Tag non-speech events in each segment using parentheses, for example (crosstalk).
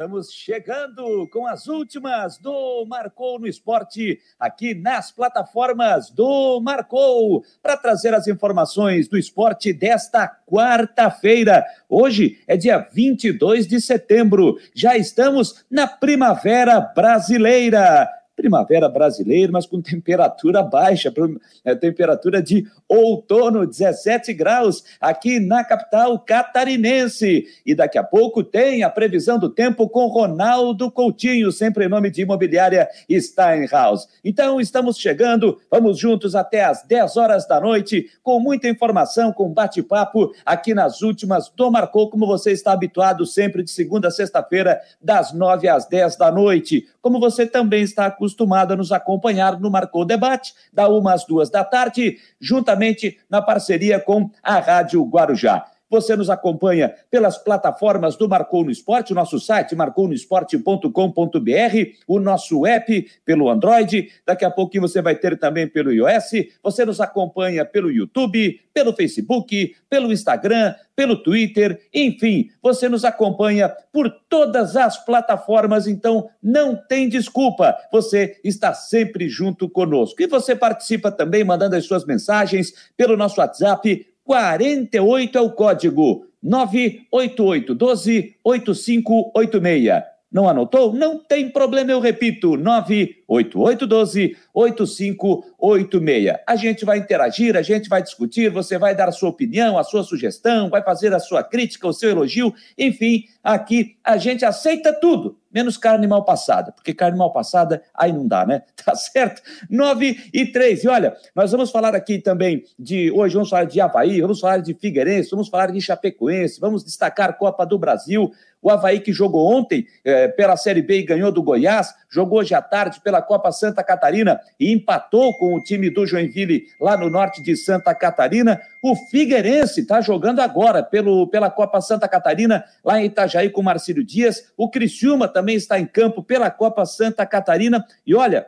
Estamos chegando com as últimas do Marcou no Esporte, aqui nas plataformas do Marcou, para trazer as informações do esporte desta quarta-feira. Hoje é dia 22 de setembro, já estamos na Primavera Brasileira primavera brasileira, mas com temperatura baixa, é, temperatura de outono, 17 graus, aqui na capital catarinense. E daqui a pouco tem a previsão do tempo com Ronaldo Coutinho, sempre em nome de imobiliária Steinhaus. Então, estamos chegando, vamos juntos até às 10 horas da noite, com muita informação, com bate-papo aqui nas últimas do Marcou, como você está habituado sempre de segunda a sexta-feira, das 9 às 10 da noite. Como você também está acostumado a nos acompanhar no Marcou Debate, da uma às duas da tarde, juntamente na parceria com a Rádio Guarujá. Você nos acompanha pelas plataformas do Marcou no Esporte, o nosso site marcounoesporte.com.br, o nosso app pelo Android, daqui a pouquinho você vai ter também pelo iOS. Você nos acompanha pelo YouTube, pelo Facebook, pelo Instagram, pelo Twitter, enfim, você nos acompanha por todas as plataformas, então não tem desculpa. Você está sempre junto conosco. E você participa também mandando as suas mensagens pelo nosso WhatsApp 48 é o código 988 12 8586. Não anotou? Não tem problema, eu repito, 988 12 8586. A gente vai interagir, a gente vai discutir, você vai dar a sua opinião, a sua sugestão, vai fazer a sua crítica, o seu elogio, enfim, aqui a gente aceita tudo menos carne mal passada, porque carne mal passada aí não dá, né? (laughs) Tá certo? 9 e 3. E olha, nós vamos falar aqui também de. Hoje vamos falar de Havaí, vamos falar de Figueirense, vamos falar de Chapecoense, vamos destacar Copa do Brasil. O Havaí que jogou ontem é, pela Série B e ganhou do Goiás, jogou hoje à tarde pela Copa Santa Catarina e empatou com o time do Joinville lá no norte de Santa Catarina. O Figueirense está jogando agora pelo, pela Copa Santa Catarina, lá em Itajaí com o Marcílio Dias. O Criciúma também está em campo pela Copa Santa Catarina. E olha,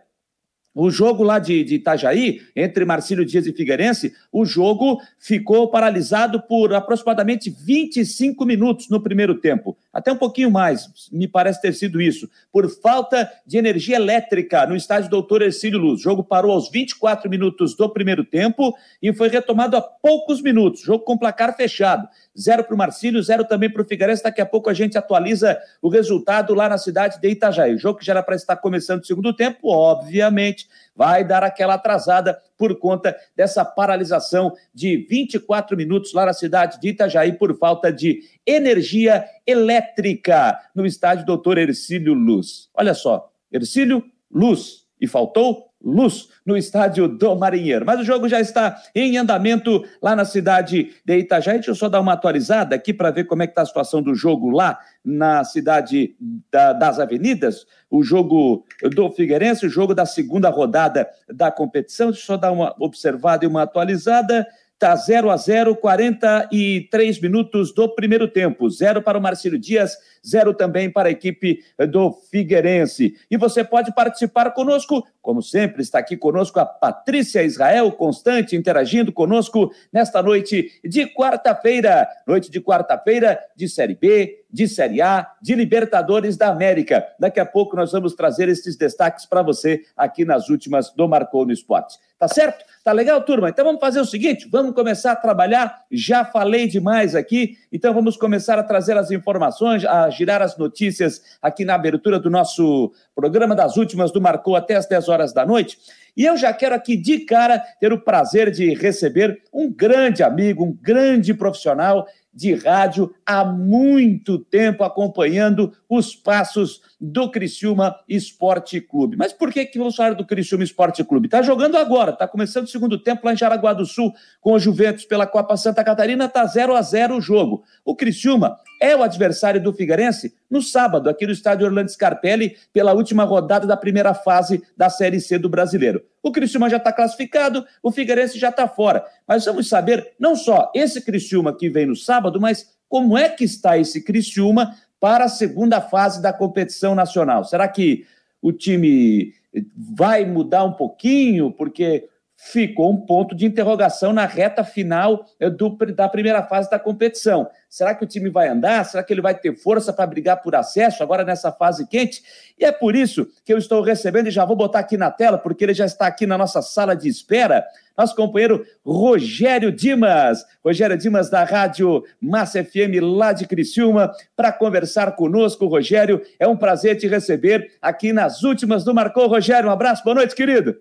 o jogo lá de, de, Itajaí, entre Marcílio Dias e Figueirense, o jogo ficou paralisado por aproximadamente 25 minutos no primeiro tempo. Até um pouquinho mais, me parece ter sido isso. Por falta de energia elétrica no estádio Doutor Ercílio Luz. O jogo parou aos 24 minutos do primeiro tempo e foi retomado a poucos minutos. Jogo com placar fechado. Zero para o Marcílio, zero também para o Figueirense. Daqui a pouco a gente atualiza o resultado lá na cidade de Itajaí. O jogo que já era para estar começando o segundo tempo, obviamente vai dar aquela atrasada por conta dessa paralisação de 24 minutos lá na cidade de Itajaí por falta de energia elétrica no estádio Doutor Ercílio Luz. Olha só, Ercílio Luz. E faltou luz no estádio do Marinheiro. Mas o jogo já está em andamento lá na cidade de Itajaí. Deixa eu só dar uma atualizada aqui para ver como é que está a situação do jogo lá na cidade da, das avenidas. O jogo do Figueirense, o jogo da segunda rodada da competição. Deixa eu só dar uma observada e uma atualizada. Está 0 a 0, 43 minutos do primeiro tempo. Zero para o Marcílio Dias, zero também para a equipe do Figueirense. E você pode participar conosco, como sempre, está aqui conosco a Patrícia Israel, constante, interagindo conosco nesta noite de quarta-feira. Noite de quarta-feira de Série B, de Série A, de Libertadores da América. Daqui a pouco nós vamos trazer esses destaques para você aqui nas últimas do Marcou no Esporte. Tá certo? Tá legal, turma? Então vamos fazer o seguinte: vamos começar a trabalhar. Já falei demais aqui, então vamos começar a trazer as informações, a girar as notícias aqui na abertura do nosso programa das últimas do Marcou até as 10 horas da noite. E eu já quero aqui de cara ter o prazer de receber um grande amigo, um grande profissional de rádio há muito tempo acompanhando os passos do Criciúma Esporte Clube. Mas por que que vamos falar do Criciúma Esporte Clube? Está jogando agora, está começando o segundo tempo lá em Jaraguá do Sul com o Juventus pela Copa Santa Catarina, está 0 a 0 o jogo. O Criciúma é o adversário do Figueirense no sábado, aqui no estádio Orlando Scarpelli, pela última rodada da primeira fase da Série C do Brasileiro. O Criciúma já está classificado, o Figueirense já está fora. Mas vamos saber não só esse Criciúma que vem no sábado, mas como é que está esse Criciúma para a segunda fase da competição nacional? Será que o time vai mudar um pouquinho? Porque ficou um ponto de interrogação na reta final eh, do, da primeira fase da competição. Será que o time vai andar? Será que ele vai ter força para brigar por acesso agora nessa fase quente? E é por isso que eu estou recebendo, e já vou botar aqui na tela, porque ele já está aqui na nossa sala de espera, nosso companheiro Rogério Dimas. Rogério Dimas, da Rádio Massa FM, lá de Criciúma, para conversar conosco. Rogério, é um prazer te receber aqui nas últimas do Marcou. Rogério, um abraço, boa noite, querido.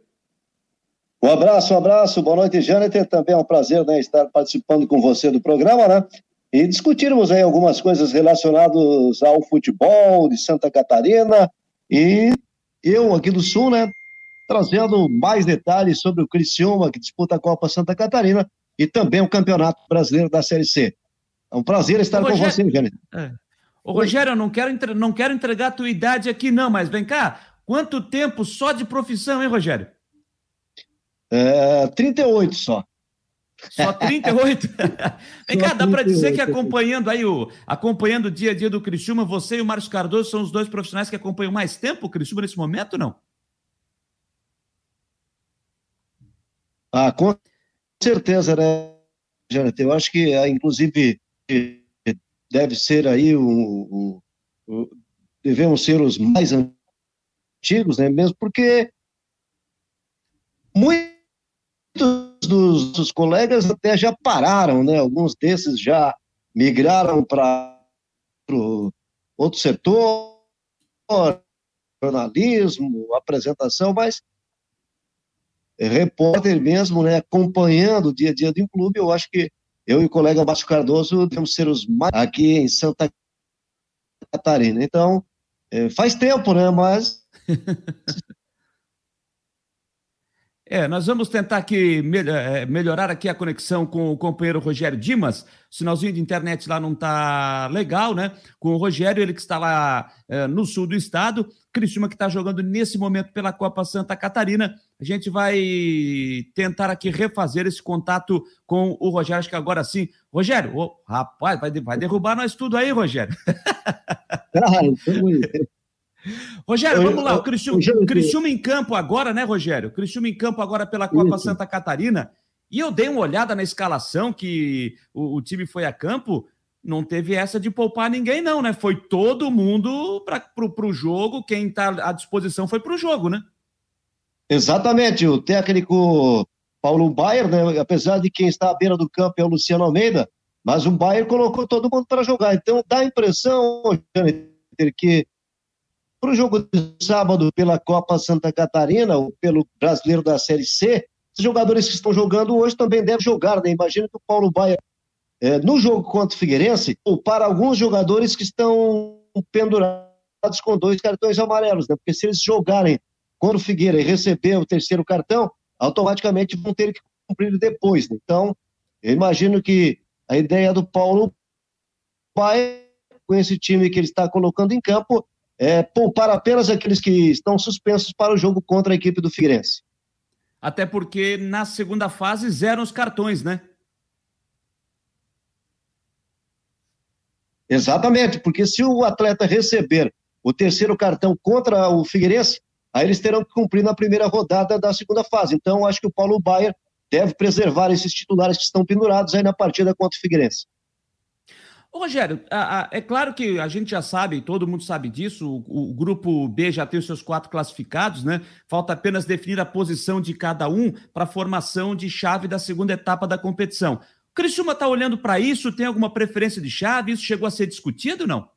Um abraço, um abraço, boa noite, Jâniter. Também é um prazer né, estar participando com você do programa, né? E discutirmos aí algumas coisas relacionadas ao futebol de Santa Catarina e eu aqui do Sul, né? Trazendo mais detalhes sobre o Criciúma, que disputa a Copa Santa Catarina, e também o Campeonato Brasileiro da Série C. É um prazer estar Rogério... com você, Jâniter. É. Ô, Rogério, eu não quero, entre... não quero entregar a tua idade aqui, não, mas vem cá, quanto tempo só de profissão, hein, Rogério? É, 38 só. Só 38? (laughs) Vem cá, dá para dizer que acompanhando aí o acompanhando o dia a dia do Criciúma, você e o Márcio Cardoso são os dois profissionais que acompanham mais tempo o Criciúma nesse momento, não? Ah, com certeza, né, Jonathan? Eu acho que, ah, inclusive, deve ser aí o, o, o devemos ser os mais antigos, né? Mesmo porque muito dos, dos colegas até já pararam, né? Alguns desses já migraram para outro setor, jornalismo, apresentação, mas repórter mesmo, né, acompanhando o dia a dia do clube, eu acho que eu e o colega Márcio Cardoso devemos ser os mais aqui em Santa Catarina. Então, é, faz tempo, né, mas (laughs) É, nós vamos tentar aqui é, melhorar aqui a conexão com o companheiro Rogério Dimas. O sinalzinho de internet lá não está legal, né? Com o Rogério, ele que está lá é, no sul do estado. Criciúma que está jogando nesse momento pela Copa Santa Catarina. A gente vai tentar aqui refazer esse contato com o Rogério. Acho que agora sim. Rogério, oh, rapaz, vai, vai derrubar nós tudo aí, Rogério. (laughs) Ah, Rogério, vamos lá. O Criciúma, Criciúma em campo agora, né, Rogério? Criciúma em campo agora pela Copa Isso. Santa Catarina. E eu dei uma olhada na escalação que o, o time foi a campo. Não teve essa de poupar ninguém, não, né? Foi todo mundo para o jogo. Quem está à disposição foi para o jogo, né? Exatamente. O técnico Paulo Baier, né? Apesar de quem está à beira do campo é o Luciano Almeida, mas o Baier colocou todo mundo para jogar. Então dá a impressão, que para o jogo de sábado pela Copa Santa Catarina, ou pelo brasileiro da Série C, os jogadores que estão jogando hoje também devem jogar, né? Imagina que o Paulo Baia, é, no jogo contra o Figueirense, ou para alguns jogadores que estão pendurados com dois cartões amarelos, né? Porque se eles jogarem contra o Figueira e receber o terceiro cartão, automaticamente vão ter que cumprir depois. Né? Então, eu imagino que a ideia do Paulo Baia, com esse time que ele está colocando em campo, é, poupar apenas aqueles que estão suspensos para o jogo contra a equipe do Figueirense. Até porque na segunda fase zeram os cartões, né? Exatamente, porque se o atleta receber o terceiro cartão contra o Figueirense, aí eles terão que cumprir na primeira rodada da segunda fase. Então, acho que o Paulo Baier deve preservar esses titulares que estão pendurados aí na partida contra o Figueirense. Ô, Rogério, a, a, é claro que a gente já sabe, todo mundo sabe disso, o, o, grupo B já tem os seus quatro classificados, né? Falta apenas definir a posição de cada um para a formação de chave da segunda etapa da competição. O Criciúma está olhando para isso? Tem alguma preferência de chave? Isso chegou a ser discutido não?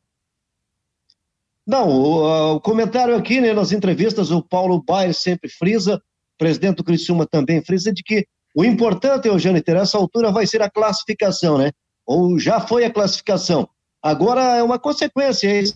Não, o, o comentário aqui, né, nas entrevistas, o Paulo Baier sempre frisa, presidente do Criciúma também frisa, de que o importante, Eugênio, ter essa altura vai ser a classificação, né? Ou já foi a classificação. Agora é uma consequência, se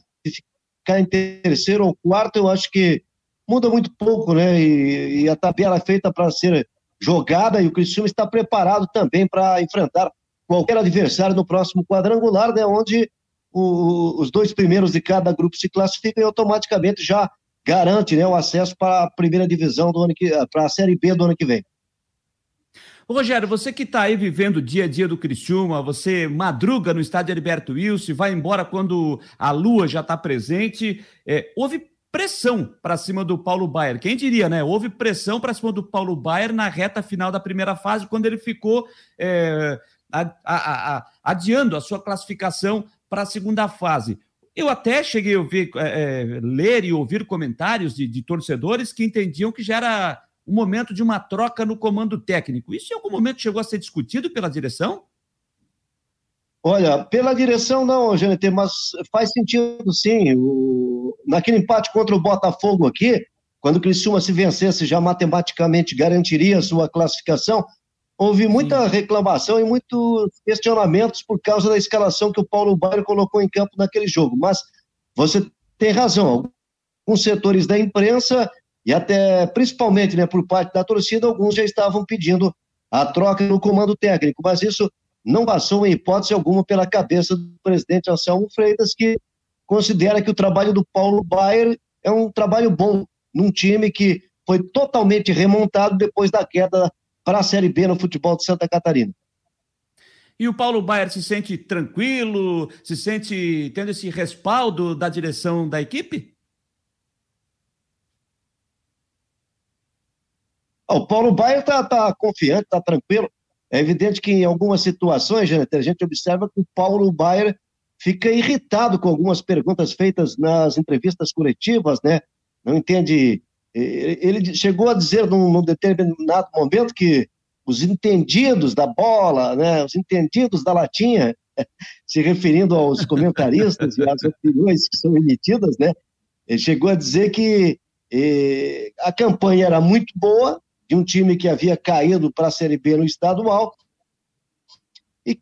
ficar em terceiro ou quarto, eu acho que muda muito pouco, né? E, e a tabela é feita para ser jogada e o Criciúma está preparado também para enfrentar qualquer adversário no próximo quadrangular, né? Onde o, os dois primeiros de cada grupo se classificam e automaticamente já garante né, o acesso para a primeira divisão do ano que para a Série B do ano que vem. Rogério, você que está aí vivendo o dia a dia do Criciúma, você madruga no estádio Heriberto Wilson, vai embora quando a lua já está presente. É, houve pressão para cima do Paulo Baier. Quem diria, né? Houve pressão para cima do Paulo Baier na reta final da primeira fase, quando ele ficou é, a, a, a, adiando a sua classificação para a segunda fase. Eu até cheguei a ouvir, é, é, ler e ouvir comentários de, de torcedores que entendiam que já era o momento de uma troca no comando técnico. Isso em algum momento chegou a ser discutido pela direção? Olha, pela direção não, GNT, mas faz sentido sim. O... Naquele empate contra o Botafogo aqui, quando o Criciúma se vencesse, já matematicamente garantiria a sua classificação. Houve muita sim. reclamação e muitos questionamentos por causa da escalação que o Paulo Bairro colocou em campo naquele jogo. Mas você tem razão. Alguns setores da imprensa e até principalmente né, por parte da torcida, alguns já estavam pedindo a troca no comando técnico. Mas isso não passou em hipótese alguma pela cabeça do presidente Anselmo Freitas, que considera que o trabalho do Paulo Baier é um trabalho bom num time que foi totalmente remontado depois da queda para a Série B no futebol de Santa Catarina. E o Paulo Baier se sente tranquilo, se sente tendo esse respaldo da direção da equipe? O Paulo Baier está tá confiante, está tranquilo. É evidente que em algumas situações, a gente observa que o Paulo Baier fica irritado com algumas perguntas feitas nas entrevistas coletivas, né? Não entende. Ele chegou a dizer num, num determinado momento que os entendidos da bola, né, os entendidos da latinha, (laughs) se referindo aos comentaristas e às opiniões que são emitidas, né, ele chegou a dizer que eh, a campanha era muito boa, de um time que havia caído para a Série B no estadual e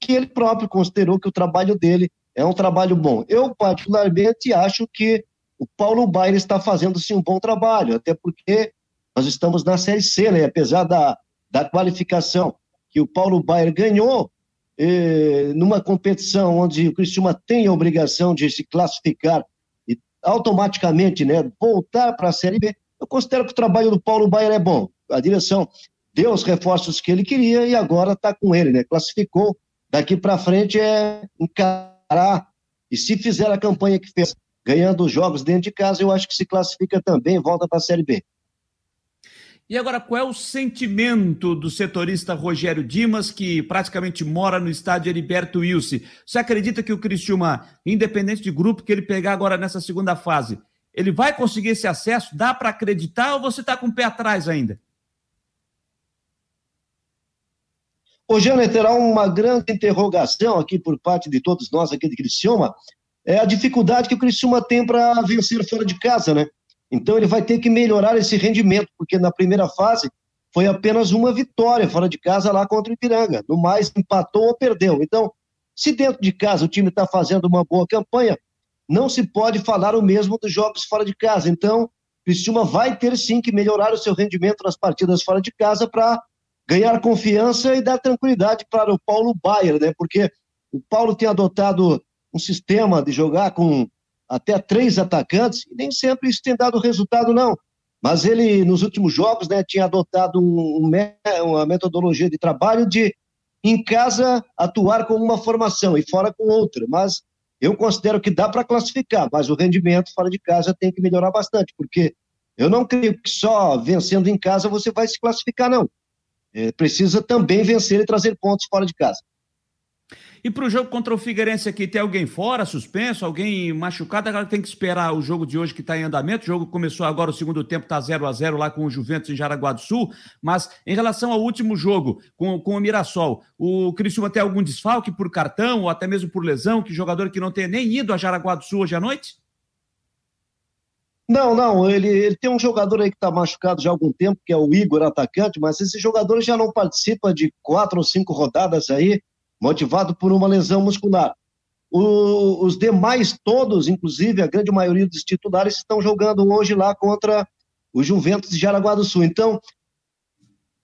que ele próprio considerou que o trabalho dele é um trabalho bom. Eu, particularmente, acho que o Paulo Baier está fazendo sim um bom trabalho, até porque nós estamos na Série C, né? apesar da, da qualificação que o Paulo Baier ganhou, eh, numa competição onde o Cristiúma tem a obrigação de se classificar e automaticamente né, voltar para a Série B, eu considero que o trabalho do Paulo Baier é bom. A direção deu os reforços que ele queria e agora está com ele, né? Classificou. Daqui para frente é encarar. E se fizer a campanha que fez, ganhando os jogos dentro de casa, eu acho que se classifica também, volta para a Série B. E agora, qual é o sentimento do setorista Rogério Dimas, que praticamente mora no estádio Heriberto Wilson? Você acredita que o Cristiúma, independente de grupo que ele pegar agora nessa segunda fase, ele vai conseguir esse acesso? Dá para acreditar ou você está com o pé atrás ainda? Ô, Jânio, terá uma grande interrogação aqui por parte de todos nós aqui de Criciúma, é a dificuldade que o Criciúma tem para vencer fora de casa, né? Então ele vai ter que melhorar esse rendimento, porque na primeira fase foi apenas uma vitória fora de casa lá contra o Ipiranga. No mais, empatou ou perdeu. Então, se dentro de casa o time está fazendo uma boa campanha, não se pode falar o mesmo dos jogos fora de casa. Então, Criciúma vai ter sim que melhorar o seu rendimento nas partidas fora de casa para ganhar confiança e dar tranquilidade para o Paulo Baier, né? Porque o Paulo tem adotado um sistema de jogar com até três atacantes e nem sempre isso tem dado resultado, não. Mas ele, nos últimos jogos, né, tinha adotado um, uma metodologia de trabalho de, em casa, atuar com uma formação e fora com outra. Mas eu considero que dá para classificar, mas o rendimento fora de casa tem que melhorar bastante, porque eu não creio que só vencendo em casa você vai se classificar, não. É, precisa também vencer e trazer pontos fora de casa. E para o jogo contra o Figueirense aqui, tem alguém fora, suspenso, alguém machucado? Agora tem que esperar o jogo de hoje que está em andamento. O jogo começou agora, o segundo tempo está 0 a 0 lá com o Juventus em Jaraguá do Sul. Mas em relação ao último jogo com, com o Mirassol, o Criciúma tem algum desfalque por cartão ou até mesmo por lesão? Que jogador que não tenha nem ido a Jaraguá do Sul hoje à noite? Não, não, ele, ele tem um jogador aí que está machucado já há algum tempo, que é o Igor, atacante, mas esse jogador já não participa de quatro ou cinco rodadas aí motivado por uma lesão muscular. O, os demais todos, inclusive a grande maioria dos titulares, estão jogando hoje lá contra o Juventus de Jaraguá do Sul. Então,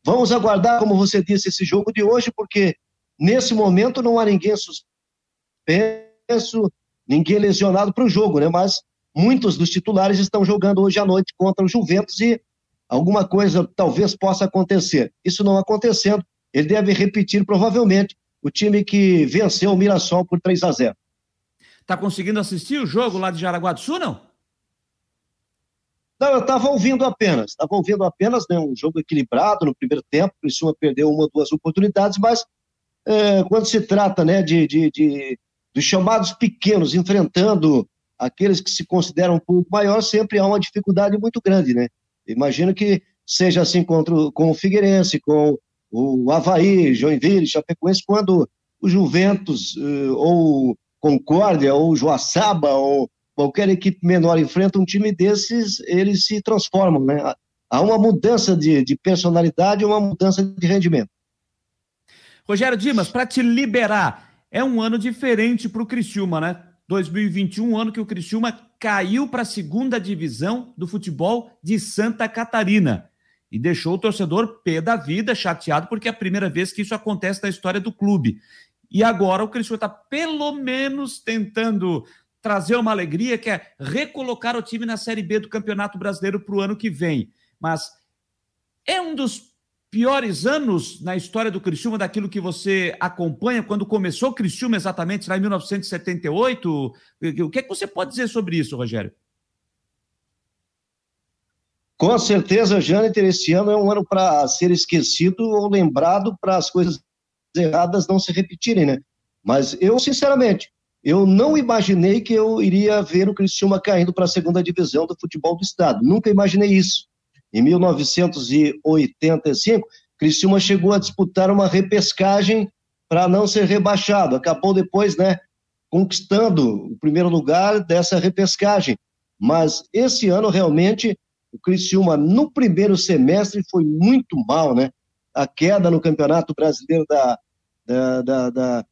vamos aguardar, como você disse, esse jogo de hoje, porque nesse momento não há ninguém suspenso, ninguém lesionado para o jogo, né? Mas muitos dos titulares estão jogando hoje à noite contra o Juventus e alguma coisa talvez possa acontecer. Isso não acontecendo, ele deve repetir provavelmente o time que venceu o Mirassol por 3 a 0 Tá conseguindo assistir o jogo lá de Jaraguá do Sul, não? Não, eu estava ouvindo apenas, estava ouvindo apenas, né, um jogo equilibrado no primeiro tempo, o Criciúma perdeu uma ou duas oportunidades, mas é, quando se trata né, de, de, de, dos chamados pequenos enfrentando aqueles que se consideram um pouco maior, sempre há uma dificuldade muito grande, né? Imagino que seja assim contra com o Figueirense, com o Havaí, Joinville, Chapecoense, quando o Juventus, uh, ou Concórdia, ou Joaçaba, ou qualquer equipe menor enfrenta um time desses, eles se transformam, né? Há uma mudança de, de personalidade, uma mudança de rendimento. Rogério Dimas, para te liberar, é um ano diferente para o Criciúma, né? 2021, ano que o Criciúma caiu para a segunda divisão do futebol de Santa Catarina e deixou o torcedor pé da vida, chateado, porque é a primeira vez que isso acontece na história do clube. E agora o Criciúma está pelo menos tentando trazer uma alegria, que é recolocar o time na Série B do Campeonato Brasileiro para o ano que vem. Mas é um dos piores anos na história do Criciúma, daquilo que você acompanha, quando começou o Criciúma exatamente, lá em 1978? O que é que você pode dizer sobre isso, Rogério? Com certeza, Jâniter, esse ano é um ano para ser esquecido ou lembrado para as coisas erradas não se repetirem, né? Mas eu, sinceramente, eu não imaginei que eu iria ver o Criciúma caindo para a segunda divisão do futebol do estado. Nunca imaginei isso. Em 1985, Criciúma chegou a disputar uma repescagem para não ser rebaixado. Acabou depois, né, conquistando o primeiro lugar dessa repescagem. Mas esse ano realmente o Criciúma no primeiro semestre foi muito mal, né? A queda no Campeonato Brasileiro da, da, da, da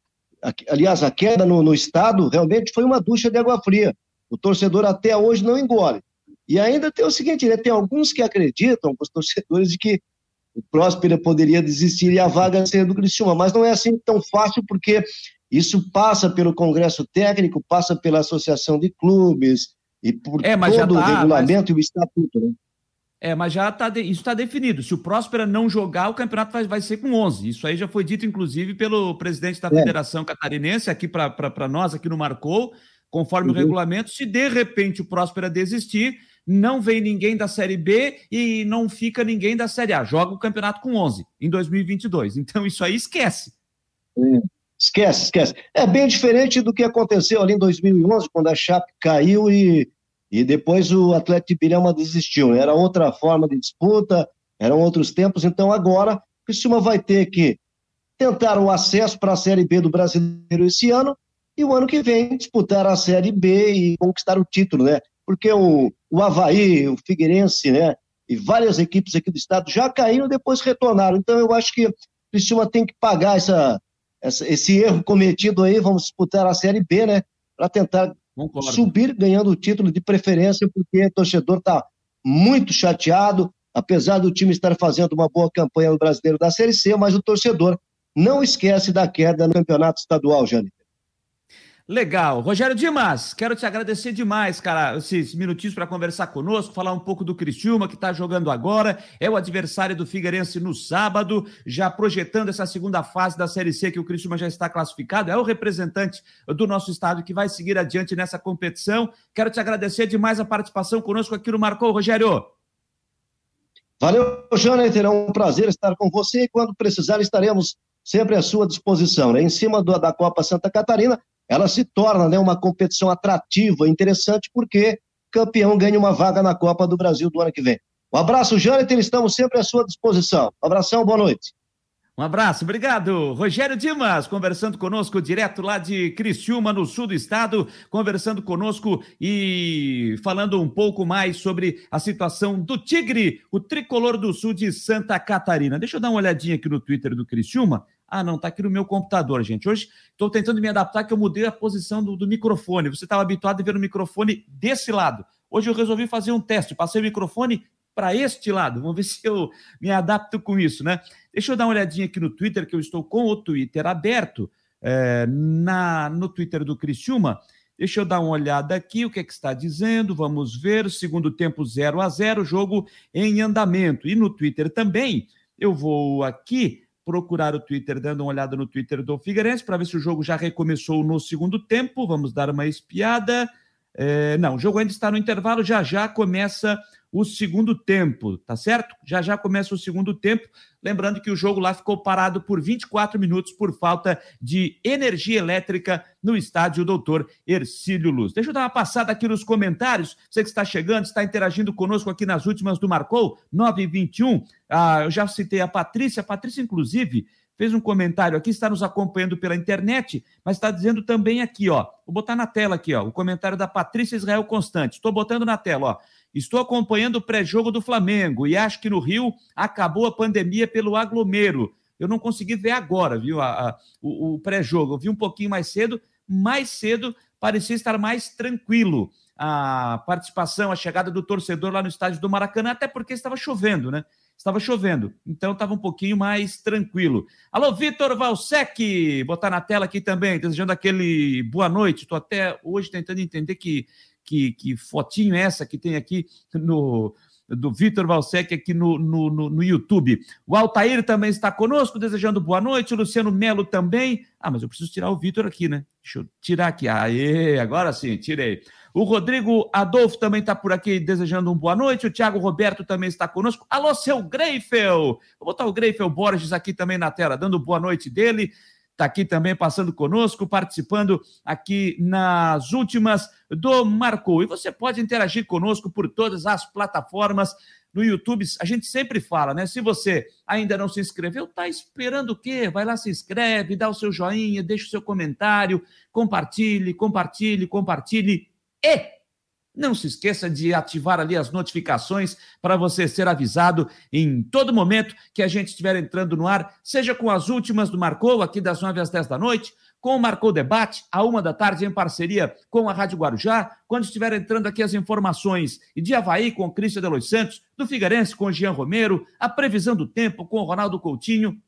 aliás, a queda no, no estado realmente foi uma ducha de água fria. O torcedor até hoje não engole. E ainda tem o seguinte, né, tem alguns que acreditam, os torcedores, de que o Próspera poderia desistir e a vaga ser do Criciúma, mas não é assim tão fácil, porque isso passa pelo Congresso Técnico, passa pela Associação de Clubes e por é, todo tá, o regulamento mas... e o estatuto, né? É, mas já está de, isso está definido. Se o Próspera não jogar, o campeonato vai, vai ser com 11. Isso aí já foi dito, inclusive, pelo presidente da é. Federação Catarinense, aqui para nós, aqui no Marcou, conforme uhum. o regulamento. Se de repente o Próspera desistir, não vem ninguém da Série B e não fica ninguém da Série A. Joga o campeonato com 11 em 2022. Então isso aí esquece. É. Esquece, esquece. É bem diferente do que aconteceu ali em 2011, quando a Chape caiu e e depois o Atlético de Bilhama desistiu. Era outra forma de disputa, eram outros tempos. Então agora o Criciúma vai ter que tentar o acesso para a Série B do Brasileiro esse ano e o ano que vem disputar a Série B e conquistar o título, né? Porque o, o Havaí, o Figueirense, né? E várias equipes aqui do estado já caíram depois retornaram. Então eu acho que o Criciúma tem que pagar essa, essa, esse erro cometido aí. Vamos disputar a Série B, né? Para tentar Concordo. subir ganhando o título de preferência, porque o torcedor está muito chateado, apesar do time estar fazendo uma boa campanha no Brasileiro da Série C, mas o torcedor não esquece da queda no campeonato estadual, Jânio. Legal. Rogério Dimas, quero te agradecer demais, cara, esses minutinhos para conversar conosco, falar um pouco do Criciúma, que está jogando agora, é o adversário do Figueirense no sábado, já projetando essa segunda fase da Série C, que o Criciúma já está classificado, é o representante do nosso estado que vai seguir adiante nessa competição. Quero te agradecer demais a participação conosco aqui no Marcou, Rogério. Valeu, Jonathan, é um prazer estar com você e quando precisar estaremos sempre à sua disposição, né? em cima do, da Copa Santa Catarina, ela se torna né, uma competição atrativa, interessante, porque campeão ganha uma vaga na Copa do Brasil do ano que vem. Um abraço, Jâniter, estamos sempre à sua disposição. Um abração, boa noite. Um abraço, obrigado. Rogério Dimas, conversando conosco direto lá de Criciúma, no sul do estado, conversando conosco e falando um pouco mais sobre a situação do Tigre, o tricolor do sul de Santa Catarina. Deixa eu dar uma olhadinha aqui no Twitter do Criciúma. Ah, não, tá aqui no meu computador, gente. Hoje estou tentando me adaptar que eu mudei a posição do, do microfone. Você estava habituado a ver o microfone desse lado. Hoje eu resolvi fazer um teste. Passei o microfone para este lado. Vamos ver (laughs) se eu me adapto com isso, né? Deixa eu dar uma olhadinha aqui no Twitter, que eu estou com o Twitter aberto, é, na, no Twitter do Criciúma. Deixa eu dar uma olhada aqui, o que, é que está dizendo. Vamos ver. Segundo tempo 0 a 0 jogo em andamento. E no Twitter também, eu vou aqui procurar o Twitter, dando uma olhada no Twitter do Figueirense, para ver se o jogo já recomeçou no segundo tempo. Vamos dar uma espiada. É, não, o jogo ainda está no intervalo, já já começa o segundo tempo, tá certo? Já já começa o segundo tempo. Lembrando que o jogo lá ficou parado por 24 minutos por falta de energia elétrica no estádio Doutor Ercílio Luz. Deixa eu dar uma passada aqui nos comentários. Você que está chegando, está interagindo conosco aqui nas últimas do Marcou, 921. Ah, eu já citei a Patrícia. A Patrícia, inclusive, fez um comentário aqui, está nos acompanhando pela internet, mas está dizendo também aqui, ó. Vou botar na tela aqui, ó, o comentário da Patrícia Israel Constante. Estou botando na tela, ó. Estou acompanhando o pré-jogo do Flamengo e acho que no Rio acabou a pandemia pelo aglomero. Eu não consegui ver agora, viu, a, a, o, o pré-jogo. Eu vi um pouquinho mais cedo, mais cedo parecia estar mais tranquilo a participação, a chegada do torcedor lá no estádio do Maracanã, até porque estava chovendo, né? Estava chovendo, então estava um pouquinho mais tranquilo. Alô, Vitor Valsec, botar na tela aqui também, desejando aquele boa noite. Estou até hoje tentando entender que que, que fotinho é essa que tem aqui no, do Vitor Valsec aqui no, no, no, no, YouTube. O Altair também está conosco, desejando boa noite. O Luciano Melo também. Ah, mas eu preciso tirar o Vitor aqui, né? Deixa eu tirar aqui. Aê, agora sim, tirei. O Rodrigo Adolfo também está por aqui desejando um boa noite. O Thiago Roberto também está conosco. Alô, seu Greifel! Vou botar o Greifel Borges aqui também na tela, dando boa noite dele está aqui também passando conosco, participando aqui nas últimas do Marcou. E você pode interagir conosco por todas as plataformas no YouTube. A gente sempre fala, né? Se você ainda não se inscreveu, tá esperando o quê? Vai lá, se inscreve, dá o seu joinha, deixa o seu comentário, compartilhe, compartilhe, compartilhe e não se esqueça de ativar ali as notificações para você ser avisado em todo momento que a gente estiver entrando no ar, seja com as últimas do Marcou, aqui das 9 às 10 da noite, com o Marcou Debate, à uma da tarde, em parceria com a Rádio Guarujá, quando estiver entrando aqui as informações de Havaí com o Cristian Delois Santos, do Figueirense com o Jean Romero, a previsão do tempo com o Ronaldo Coutinho,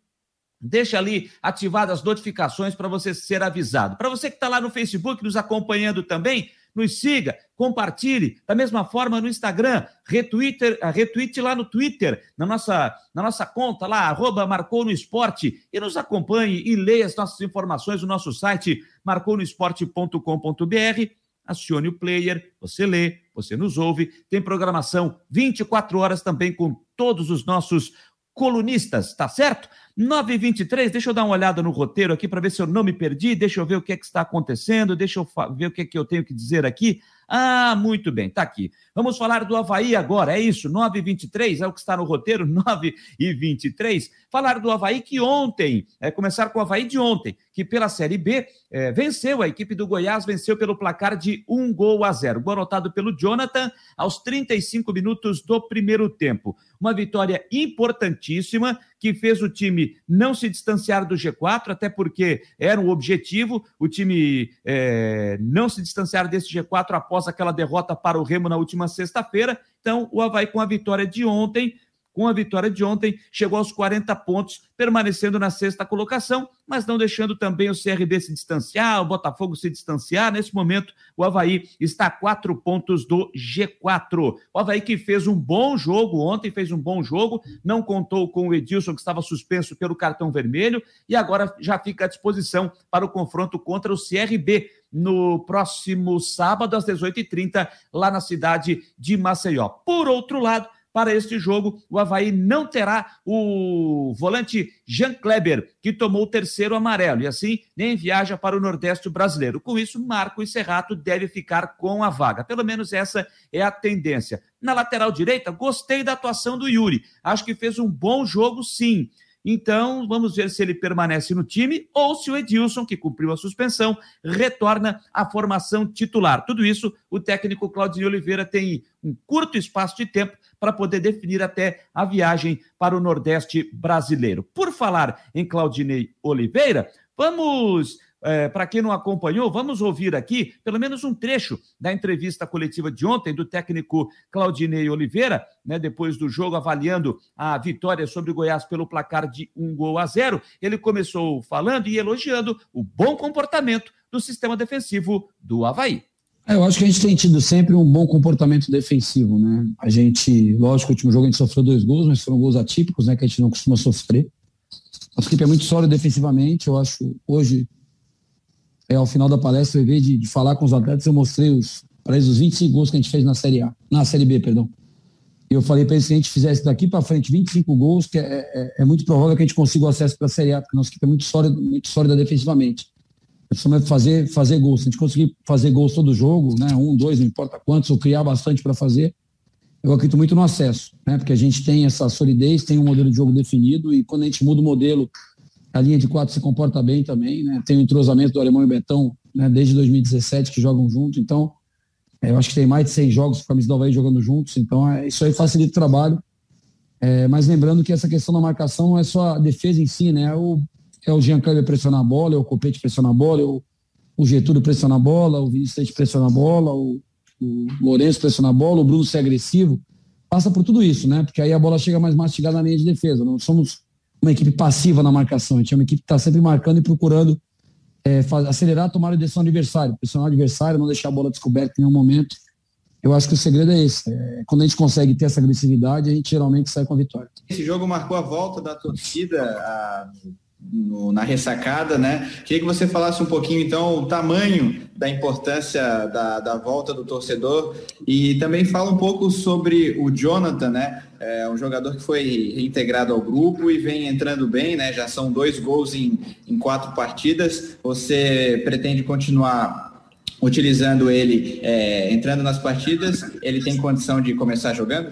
Deixa ali ativadas as notificações para você ser avisado. Para você que está lá no Facebook nos acompanhando também, nos siga, compartilhe. Da mesma forma no Instagram, retweet, retweet lá no Twitter, na nossa, na nossa conta lá, arroba Marcou no Esporte, e nos acompanhe e leia as nossas informações no nosso site marconosport.com.br. Acione o player, você lê, você nos ouve. Tem programação 24 horas também com todos os nossos colunistas, tá certo? 9h23, deixa eu dar uma olhada no roteiro aqui para ver se eu não me perdi, deixa eu ver o que, é que está acontecendo, deixa eu ver o que, é que eu tenho que dizer aqui. Ah, muito bem, tá aqui. Vamos falar do Havaí agora, é isso, 9 h 23 é o que está no roteiro, 9 h 23 Falar do Havaí que ontem, é, começar com o Havaí de ontem, que pela Série B é, venceu, a equipe do Goiás venceu pelo placar de um gol a zero. Gol anotado pelo Jonathan aos 35 minutos do primeiro tempo. Uma vitória importantíssima que fez o time não se distanciar do G4, até porque era um objetivo, o time é, não se distanciar desse G4 após aquela derrota para o Remo na última sexta-feira. Então, o Havaí, com a vitória de ontem, com a vitória de ontem, chegou aos 40 pontos, permanecendo na sexta colocação, mas não deixando também o CRB se distanciar, o Botafogo se distanciar. Nesse momento, o Havaí está a quatro pontos do G4. O Havaí que fez um bom jogo ontem, fez um bom jogo, não contou com o Edilson, que estava suspenso pelo cartão vermelho, e agora já fica à disposição para o confronto contra o CRB no próximo sábado, às 18h30, lá na cidade de Maceió. Por outro lado, para este jogo, o Havaí não terá o volante Jean Kleber, que tomou o terceiro amarelo, e assim nem viaja para o Nordeste brasileiro. Com isso, Marco Serrato deve ficar com a vaga. Pelo menos essa é a tendência. Na lateral direita, gostei da atuação do Yuri. Acho que fez um bom jogo, sim. Então, vamos ver se ele permanece no time ou se o Edilson, que cumpriu a suspensão, retorna à formação titular. Tudo isso, o técnico Claudinho Oliveira tem um curto espaço de tempo para poder definir até a viagem para o Nordeste brasileiro. Por falar em Claudinei Oliveira, vamos é, para quem não acompanhou, vamos ouvir aqui pelo menos um trecho da entrevista coletiva de ontem do técnico Claudinei Oliveira, né, depois do jogo, avaliando a vitória sobre o Goiás pelo placar de um gol a zero. Ele começou falando e elogiando o bom comportamento do sistema defensivo do Havaí. É, eu acho que a gente tem tido sempre um bom comportamento defensivo, né? A gente, lógico, o último jogo a gente sofreu dois gols, mas foram gols atípicos, né? Que a gente não costuma sofrer. A equipe é muito sólida defensivamente. Eu acho hoje é, ao final da palestra, em vez de, de falar com os atletas, eu mostrei os, para eles os 25 gols que a gente fez na Série A, na Série B, perdão. E eu falei para eles que a gente fizesse daqui para frente 25 gols, que é, é, é, muito provável que a gente consiga o acesso para a Série A, porque nossa equipe é muito sólida, muito sólida defensivamente. Principalmente fazer, fazer gols. Se a gente conseguir fazer gols todo jogo, né, um, dois, não importa quantos, ou criar bastante para fazer, eu acredito muito no acesso, né, porque a gente tem essa solidez, tem um modelo de jogo definido, e quando a gente muda o modelo, a linha de quatro se comporta bem também, né, tem o entrosamento do Alemão e Betão né, desde 2017 que jogam junto, então é, eu acho que tem mais de seis jogos com a camisa do Havaí jogando juntos, então é, isso aí facilita o trabalho. É, mas lembrando que essa questão da marcação não é só a defesa em si, né? É o, é o Jean Kleber pressionar a bola, é o Copete pressionar a bola, é o, o Getúlio pressionar a bola, o Vinícius pressionar a bola, o, o Lourenço pressionar a bola, o Bruno ser agressivo. Passa por tudo isso, né? Porque aí a bola chega mais mastigada na linha de defesa. Não somos uma equipe passiva na marcação, a gente é uma equipe que está sempre marcando e procurando é, faz, acelerar a tomada de decisão do adversário, pressionar o adversário, não deixar a bola descoberta em nenhum momento. Eu acho que o segredo é esse. É, quando a gente consegue ter essa agressividade, a gente geralmente sai com a vitória. Esse jogo marcou a volta da torcida a, no, na ressacada, né? Queria que você falasse um pouquinho, então, o tamanho da importância da, da volta do torcedor e também fala um pouco sobre o Jonathan, né? É um jogador que foi reintegrado ao grupo e vem entrando bem, né? Já são dois gols em, em quatro partidas. Você pretende continuar utilizando ele, é, entrando nas partidas? Ele tem condição de começar jogando?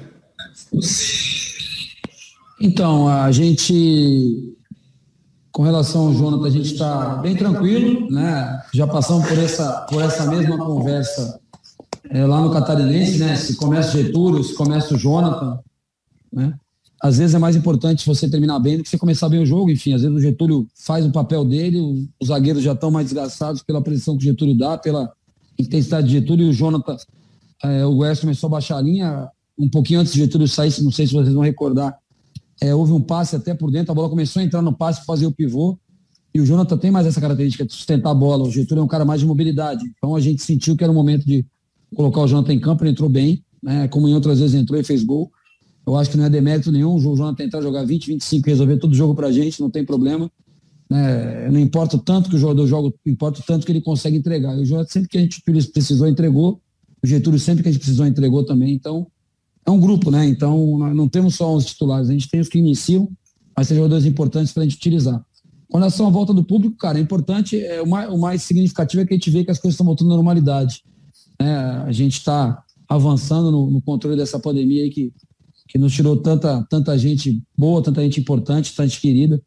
Então, a gente com relação ao Jonathan, a gente está bem tranquilo, né? Já passamos por essa, por essa mesma conversa é, lá no Catarinense, né? Se começa o Getúlio, se começa o Jonathan, né? Às vezes é mais importante você terminar bem do que você começar bem o jogo. Enfim, às vezes o Getúlio faz o papel dele, os zagueiros já estão mais desgastados pela pressão que o Getúlio dá, pela intensidade de Getúlio, e o Jonathan, é, o West começou a baixar a linha um pouquinho antes do Getúlio sair, não sei se vocês vão recordar, é, houve um passe até por dentro, a bola começou a entrar no passe, fazer o pivô. E o Jonathan tem mais essa característica de sustentar a bola. O Getúlio é um cara mais de mobilidade. Então a gente sentiu que era o momento de colocar o Jonathan em campo, ele entrou bem, né? Como em outras vezes entrou e fez gol. Eu acho que não é demérito nenhum o Jonathan entrar jogar 20, 25 e resolver todo o jogo pra gente, não tem problema. Né? Não importa o tanto que o jogador joga, importa o tanto que ele consegue entregar. E o Jonathan, sempre que a gente precisou, entregou. O Getúlio, sempre que a gente precisou, entregou também. Então, é um grupo, né? Então não temos só os titulares, a gente tem os que iniciam, mas são jogadores importantes para a gente utilizar. Com relação à volta do público, cara, é importante, é, o, mais, o mais significativo é que a gente vê que as coisas estão voltando à normalidade. Né? A gente está avançando no, no, controle dessa pandemia aí que, que nos tirou tanta, tanta gente boa, tanta gente importante, tanta gente querida.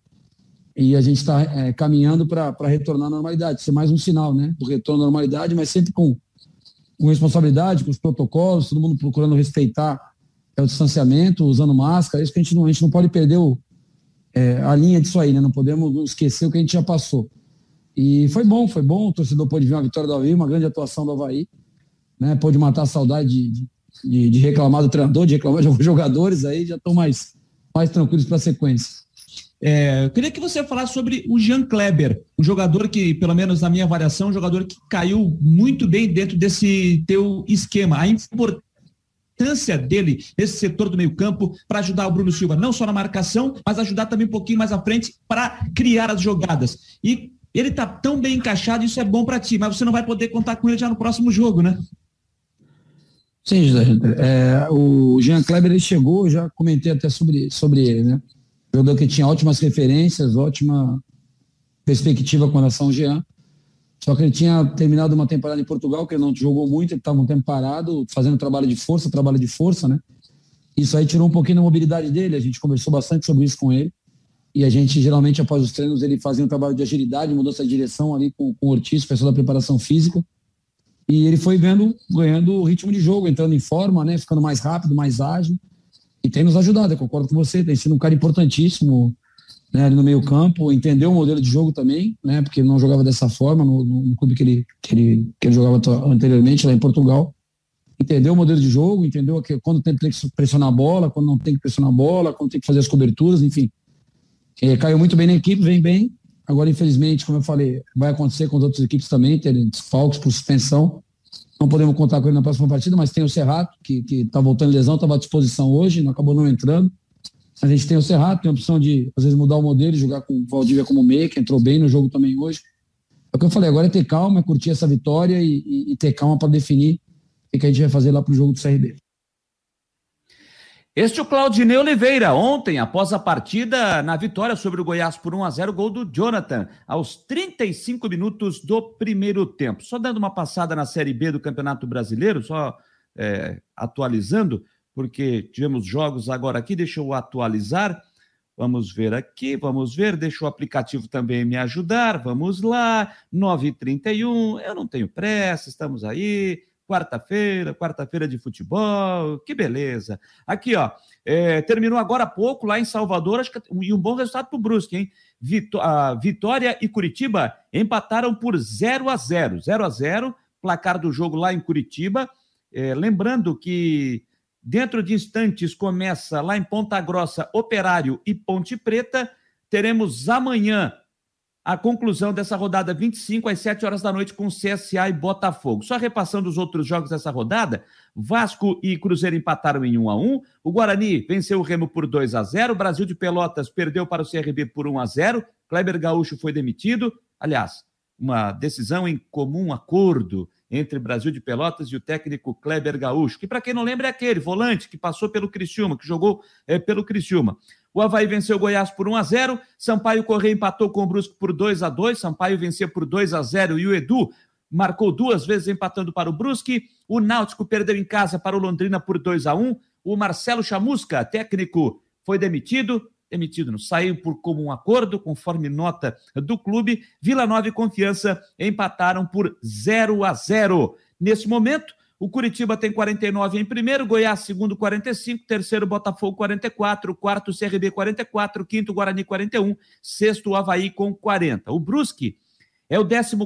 E a gente está é, caminhando para retornar à normalidade. Isso é mais um sinal né, do retorno à normalidade, mas sempre com com responsabilidade, com os protocolos, todo mundo procurando respeitar é, o distanciamento, usando máscara, isso que a gente não, a gente não pode perder o, é, a linha disso aí, né? Não podemos esquecer o que a gente já passou. E foi bom, foi bom, o torcedor pôde ver uma vitória do Havaí, uma grande atuação do Havaí, né? Pôde matar a saudade de, de, de reclamar do treinador, de reclamar de alguns (laughs) jogadores aí, já estão mais, mais tranquilos para a sequência. É, eu queria que você falasse sobre o Jean Kleber, um jogador que, pelo menos na minha avaliação, um jogador que caiu muito bem dentro desse teu esquema. A importância dele nesse setor do meio-campo para ajudar o Bruno Silva, não só na marcação, mas ajudar também um pouquinho mais à frente para criar as jogadas. E ele está tão bem encaixado, isso é bom para ti, mas você não vai poder contar com ele já no próximo jogo, né? Sim, José. É, o Jean Kleber ele chegou, já comentei até sobre, sobre ele, né? Jogador que tinha ótimas referências, ótima perspectiva com relação ao Jean. Só que ele tinha terminado uma temporada em Portugal, que ele não jogou muito, ele estava um tempo parado, fazendo trabalho de força, trabalho de força, né? Isso aí tirou um pouquinho da mobilidade dele, a gente conversou bastante sobre isso com ele. E a gente, geralmente, após os treinos, ele fazia um trabalho de agilidade, mudança de direção ali com, com o Ortiz, pessoal da preparação física. E ele foi ganhando o ritmo de jogo, entrando em forma, né? Ficando mais rápido, mais ágil e tem nos ajudado, eu concordo com você, tem sido um cara importantíssimo né, no meio campo, entendeu o modelo de jogo também, né, porque ele não jogava dessa forma no, no clube que ele, que, ele, que ele jogava anteriormente lá em Portugal, entendeu o modelo de jogo, entendeu que, quando tem que pressionar a bola, quando não tem que pressionar a bola, quando tem que fazer as coberturas, enfim. É, caiu muito bem na equipe, vem bem. Agora, infelizmente, como eu falei, vai acontecer com as outras equipes também, terem desfalques por suspensão. Não podemos contar com ele na próxima partida, mas tem o Serrato, que está voltando lesão, estava à disposição hoje, não acabou não entrando. A gente tem o Serrato, tem a opção de, às vezes, mudar o modelo e jogar com o Valdívia como meia, que entrou bem no jogo também hoje. É o que eu falei, agora é ter calma, é curtir essa vitória e, e, e ter calma para definir que a gente vai fazer lá para o jogo do CRB. Este é o Claudinei Oliveira, ontem, após a partida na vitória sobre o Goiás por 1 a 0 gol do Jonathan, aos 35 minutos do primeiro tempo. Só dando uma passada na Série B do Campeonato Brasileiro, só é, atualizando, porque tivemos jogos agora aqui, deixa eu atualizar. Vamos ver aqui, vamos ver, deixa o aplicativo também me ajudar, vamos lá, 9h31, eu não tenho pressa, estamos aí, quarta-feira, quarta-feira de futebol, que beleza. Aqui, ó, é, terminou agora há pouco lá em Salvador, acho que, e um bom resultado para o Brusque, hein? Vitória e Curitiba empataram por 0 a 0 0 a 0 placar do jogo lá em Curitiba. É, lembrando que dentro de instantes começa lá em Ponta Grossa, Operário e Ponte Preta. Teremos amanhã a conclusão dessa rodada 25 às 7 horas da noite com CSA e Botafogo. Só repassando os outros jogos dessa rodada, Vasco e Cruzeiro empataram em 1 a 1, o Guarani venceu o Remo por 2 a 0, o Brasil de Pelotas perdeu para o CRB por 1 a 0, Kleber Gaúcho foi demitido, aliás, uma decisão em comum acordo entre Brasil de Pelotas e o técnico Kleber Gaúcho, que para quem não lembra é aquele volante que passou pelo Criciúma, que jogou é, pelo Criciúma. O Havaí venceu o Goiás por 1 a 0 Sampaio Correia empatou com o Brusco por 2 a 2 Sampaio venceu por 2 a 0 e o Edu marcou duas vezes empatando para o Brusque. O Náutico perdeu em casa para o Londrina por 2 a 1 O Marcelo Chamusca, técnico, foi demitido. Demitido, não saiu por comum acordo, conforme nota do clube. Vila Nova e Confiança empataram por 0 a 0 Nesse momento, o Curitiba tem 49 em primeiro, Goiás segundo 45, terceiro Botafogo 44, quarto CRB 44, quinto Guarani 41, sexto Havaí com 40. O Brusque é o 14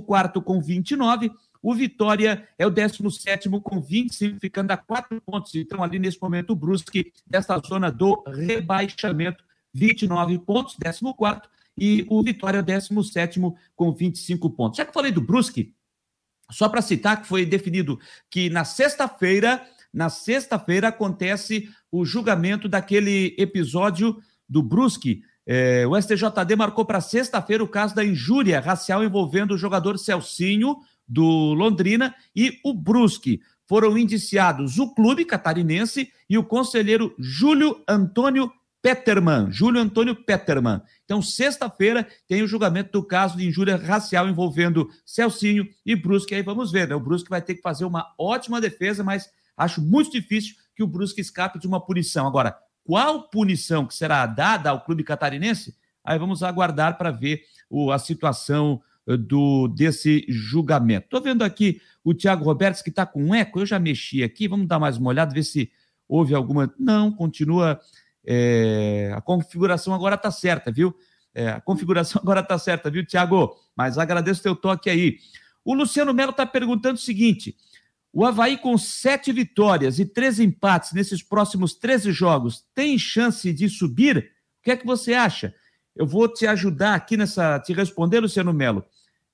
com 29, o Vitória é o 17 com 25, ficando a quatro pontos. Então, ali nesse momento, o Brusque, dessa zona do rebaixamento, 29 pontos, 14, e o Vitória, 17 com 25 pontos. Já que falei do Brusque, só para citar que foi definido que na sexta-feira, na sexta-feira acontece o julgamento daquele episódio do Brusque. É, o STJD marcou para sexta-feira o caso da injúria racial envolvendo o jogador Celcinho do Londrina e o Brusque. Foram indiciados o clube catarinense e o conselheiro Júlio Antônio Peterman, Júlio Antônio Peterman. Então, sexta-feira tem o julgamento do caso de injúria racial envolvendo Celcinho e Brusque. Aí vamos ver, né? O Brusque vai ter que fazer uma ótima defesa, mas acho muito difícil que o Brusque escape de uma punição. Agora, qual punição que será dada ao clube catarinense? Aí vamos aguardar para ver o, a situação eh, do desse julgamento. Estou vendo aqui o Tiago Roberts que está com um eco. Eu já mexi aqui. Vamos dar mais uma olhada, ver se houve alguma. Não, continua é, a configuração agora está certa, viu? É, a configuração (laughs) agora está certa, viu, Tiago? Mas agradeço teu toque aí. O Luciano Melo está perguntando o seguinte: o Havaí com sete vitórias e três empates nesses próximos 13 jogos tem chance de subir? O que é que você acha? Eu vou te ajudar aqui nessa, te responder, Luciano Melo,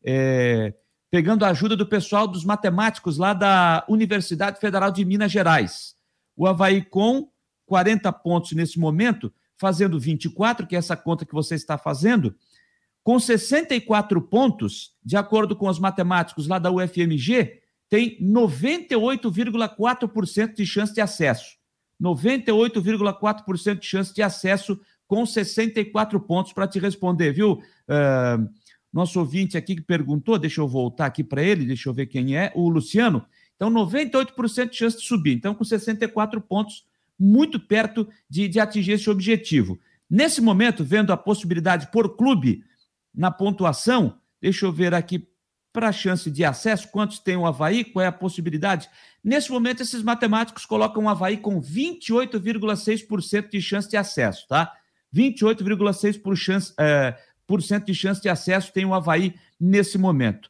é, pegando a ajuda do pessoal dos matemáticos lá da Universidade Federal de Minas Gerais. O Havaí com 40 pontos nesse momento, fazendo 24, que é essa conta que você está fazendo, com 64 pontos, de acordo com os matemáticos lá da UFMG, tem 98,4% de chance de acesso. 98,4% de chance de acesso com 64 pontos para te responder, viu? Uh, nosso ouvinte aqui que perguntou, deixa eu voltar aqui para ele, deixa eu ver quem é, o Luciano. Então, 98% de chance de subir. Então, com 64 pontos, muito perto de, de atingir esse objetivo. Nesse momento, vendo a possibilidade por clube na pontuação, deixa eu ver aqui para a chance de acesso, quantos tem o Havaí, qual é a possibilidade. Nesse momento, esses matemáticos colocam o Havaí com 28,6% de chance de acesso, tá? 28,6% por chance, é, por cento de chance de acesso tem o Havaí nesse momento.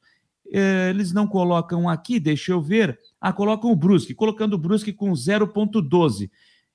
É, eles não colocam aqui, deixa eu ver. Ah, colocam o Brusque, colocando o Brusque com 0,12.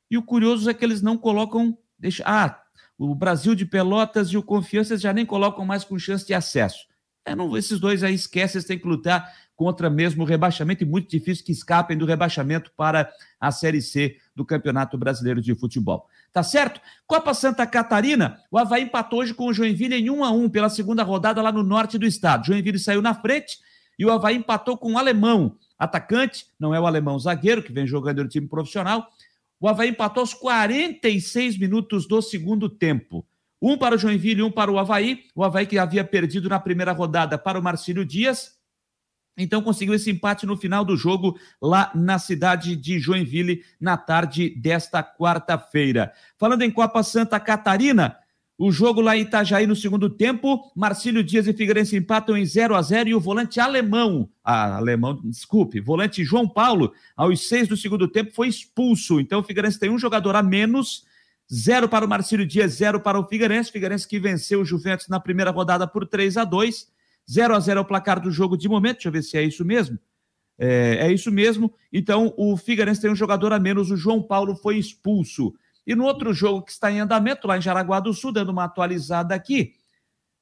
E o curioso é que eles não colocam. Deixa, ah, o Brasil de Pelotas e o Confiança já nem colocam mais com chance de acesso. É, não, esses dois aí esquecem, têm que lutar contra mesmo o rebaixamento e muito difícil que escapem do rebaixamento para a Série C do Campeonato Brasileiro de Futebol. Tá certo? Copa Santa Catarina, o Havaí empatou hoje com o Joinville em 1 a 1 pela segunda rodada lá no norte do estado. Joinville saiu na frente e o Havaí empatou com o Alemão atacante, não é o alemão zagueiro, que vem jogando no time profissional. O Havaí empatou aos 46 minutos do segundo tempo. Um para o Joinville, um para o Havaí. O Havaí que havia perdido na primeira rodada para o Marcílio Dias. Então conseguiu esse empate no final do jogo lá na cidade de Joinville na tarde desta quarta-feira. Falando em Copa Santa Catarina, o jogo lá em Itajaí no segundo tempo, Marcílio Dias e Figueirense empatam em 0 a 0 e o volante alemão, ah, alemão, desculpe, volante João Paulo, aos seis do segundo tempo foi expulso. Então o Figueirense tem um jogador a menos Zero para o Marcílio Dias, zero para o Figueirense. Figueirense que venceu o Juventus na primeira rodada por 3 a 2 0 a 0 é o placar do jogo de momento. Deixa eu ver se é isso mesmo. É, é isso mesmo. Então, o Figueirense tem um jogador a menos. O João Paulo foi expulso. E no outro jogo que está em andamento, lá em Jaraguá do Sul, dando uma atualizada aqui,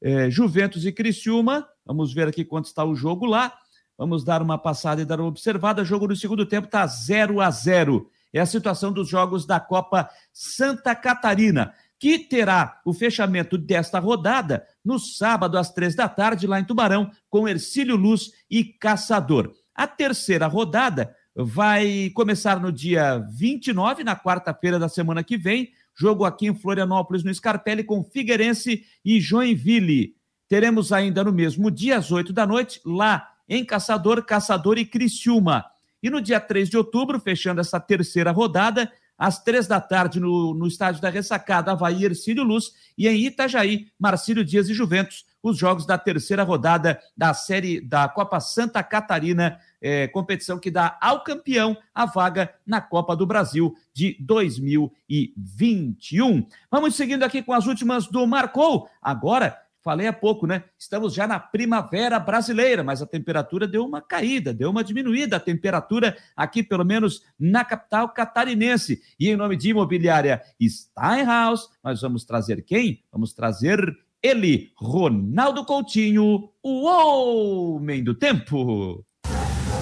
é, Juventus e Criciúma. Vamos ver aqui quanto está o jogo lá. Vamos dar uma passada e dar uma observada. Jogo no segundo tempo está 0 a 0 é a situação dos jogos da Copa Santa Catarina, que terá o fechamento desta rodada no sábado às três da tarde, lá em Tubarão, com Ercílio Luz e Caçador. A terceira rodada vai começar no dia 29, na quarta-feira da semana que vem, jogo aqui em Florianópolis, no Scarpelli, com Figueirense e Joinville. Teremos ainda no mesmo dia, às oito da noite, lá em Caçador, Caçador e Criciúma. E no dia 3 de outubro, fechando essa terceira rodada, às três da tarde, no, no estádio da Ressacada, Havaí Ercílio Luz, e em Itajaí, Marcílio Dias e Juventus, os jogos da terceira rodada da série da Copa Santa Catarina, é, competição que dá ao campeão a vaga na Copa do Brasil de 2021. Vamos seguindo aqui com as últimas do Marcou. Agora Falei há pouco, né? Estamos já na primavera brasileira, mas a temperatura deu uma caída, deu uma diminuída a temperatura aqui, pelo menos na capital catarinense. E em nome de imobiliária Steinhaus, nós vamos trazer quem? Vamos trazer ele, Ronaldo Coutinho, o homem do tempo.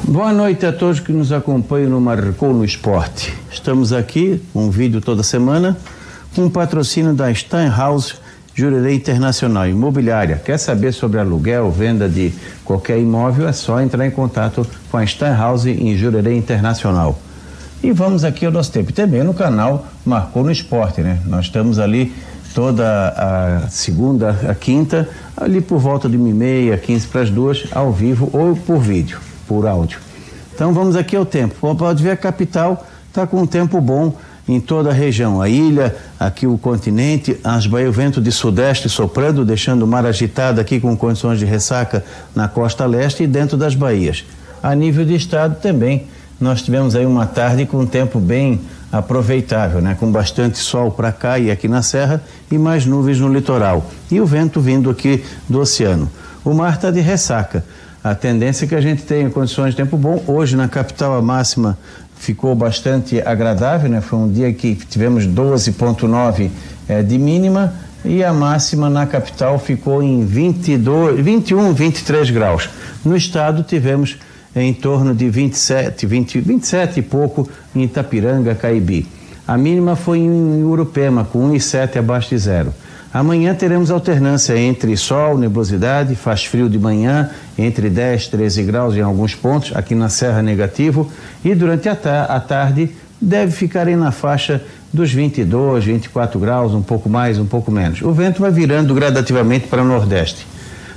Boa noite a todos que nos acompanham no Marcou no Esporte. Estamos aqui, um vídeo toda semana, com um patrocínio da Steinhaus Jurerê Internacional Imobiliária. Quer saber sobre aluguel, venda de qualquer imóvel? É só entrar em contato com a Steinhouse em Jurerê Internacional. E vamos aqui ao nosso tempo. Também no canal Marcou no Esporte, né? Nós estamos ali toda a segunda, a quinta, ali por volta de meia, quinze para as duas, ao vivo ou por vídeo, por áudio. Então vamos aqui ao tempo. Pode ver, a capital está com um tempo bom em toda a região, a ilha, aqui o continente, as o vento de sudeste soprando, deixando o mar agitado aqui com condições de ressaca na costa leste e dentro das baías. A nível de estado também, nós tivemos aí uma tarde com um tempo bem aproveitável, né? com bastante sol para cá e aqui na serra e mais nuvens no litoral. E o vento vindo aqui do oceano. O mar está de ressaca. A tendência é que a gente tenha condições de tempo bom. Hoje na capital a máxima ficou bastante agradável, né? Foi um dia que tivemos 12,9 é, de mínima e a máxima na capital ficou em 22, 21, 23 graus. No estado tivemos em torno de 27, 20, 27 e pouco em Itapiranga, Caibi. A mínima foi em Urupema, com 1,7 abaixo de zero. Amanhã teremos alternância entre sol, nebulosidade, faz frio de manhã, entre 10 e 13 graus em alguns pontos, aqui na Serra negativo, e durante a, ta a tarde deve ficar aí na faixa dos 22, 24 graus, um pouco mais, um pouco menos. O vento vai virando gradativamente para o nordeste.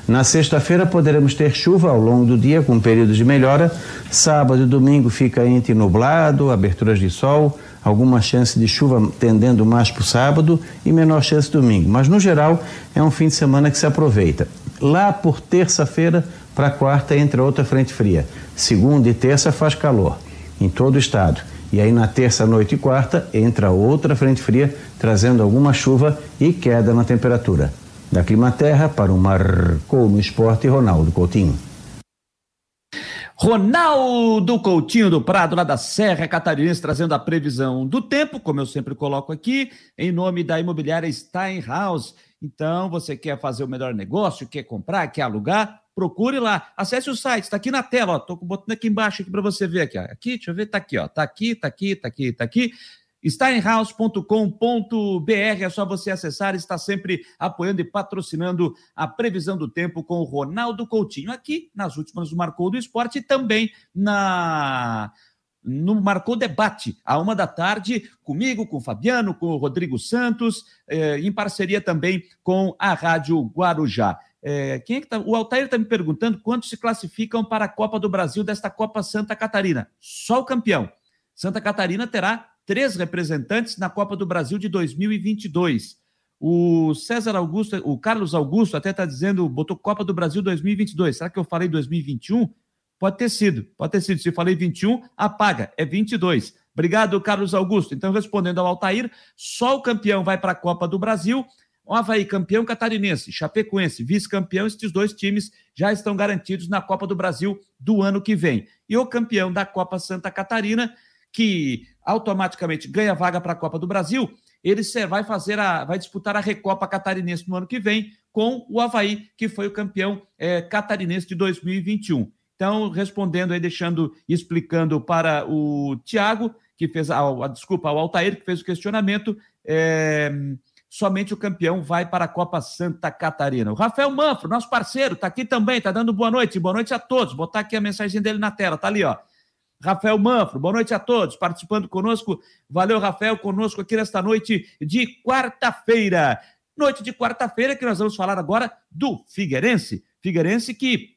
Na sexta-feira poderemos ter chuva ao longo do dia, com períodos de melhora. Sábado e domingo fica entre nublado, aberturas de sol alguma chance de chuva tendendo mais para o sábado e menor chance domingo. Mas no geral é um fim de semana que se aproveita. Lá por terça-feira para quarta entra outra frente fria. Segunda e terça faz calor em todo o estado. E aí na terça, noite e quarta entra outra frente fria trazendo alguma chuva e queda na temperatura. Da Climaterra para o Marcou no Esporte, Ronaldo Coutinho. Ronaldo Coutinho do Prado, lá da Serra Catarinense, trazendo a previsão do tempo, como eu sempre coloco aqui, em nome da imobiliária Steinhaus. Então, você quer fazer o melhor negócio, quer comprar, quer alugar, procure lá. Acesse o site, está aqui na tela. Tô botando aqui embaixo aqui para você ver aqui, ó. Aqui, deixa eu ver, tá aqui, ó. Tá aqui, tá aqui, tá aqui, tá aqui. Steinhaus.com.br, é só você acessar, está sempre apoiando e patrocinando a previsão do tempo com o Ronaldo Coutinho, aqui nas últimas do Marcou do Esporte e também na no Marcou Debate, à uma da tarde, comigo, com o Fabiano, com o Rodrigo Santos, eh, em parceria também com a Rádio Guarujá. É, quem é que tá? O Altair está me perguntando quantos se classificam para a Copa do Brasil desta Copa Santa Catarina. Só o campeão. Santa Catarina terá três representantes na Copa do Brasil de 2022. O César Augusto, o Carlos Augusto até está dizendo, botou Copa do Brasil 2022. Será que eu falei 2021? Pode ter sido, pode ter sido. Se falei 21, apaga, é 22. Obrigado, Carlos Augusto. Então, respondendo ao Altair, só o campeão vai para a Copa do Brasil. O Havaí, campeão catarinense, Chapecoense, vice-campeão, estes dois times já estão garantidos na Copa do Brasil do ano que vem. E o campeão da Copa Santa Catarina, que automaticamente ganha vaga para a Copa do Brasil, ele vai fazer a, vai disputar a Recopa Catarinense no ano que vem com o Havaí, que foi o campeão é, catarinense de 2021. Então, respondendo aí, deixando, explicando para o Tiago, que fez a, a, desculpa, ao Altair, que fez o questionamento, é, somente o campeão vai para a Copa Santa Catarina. O Rafael Manfro, nosso parceiro, está aqui também, está dando boa noite. Boa noite a todos. Botar aqui a mensagem dele na tela, tá ali, ó. Rafael Manfro, boa noite a todos, participando conosco. Valeu, Rafael, conosco aqui nesta noite de quarta-feira. Noite de quarta-feira que nós vamos falar agora do Figueirense. Figueirense que,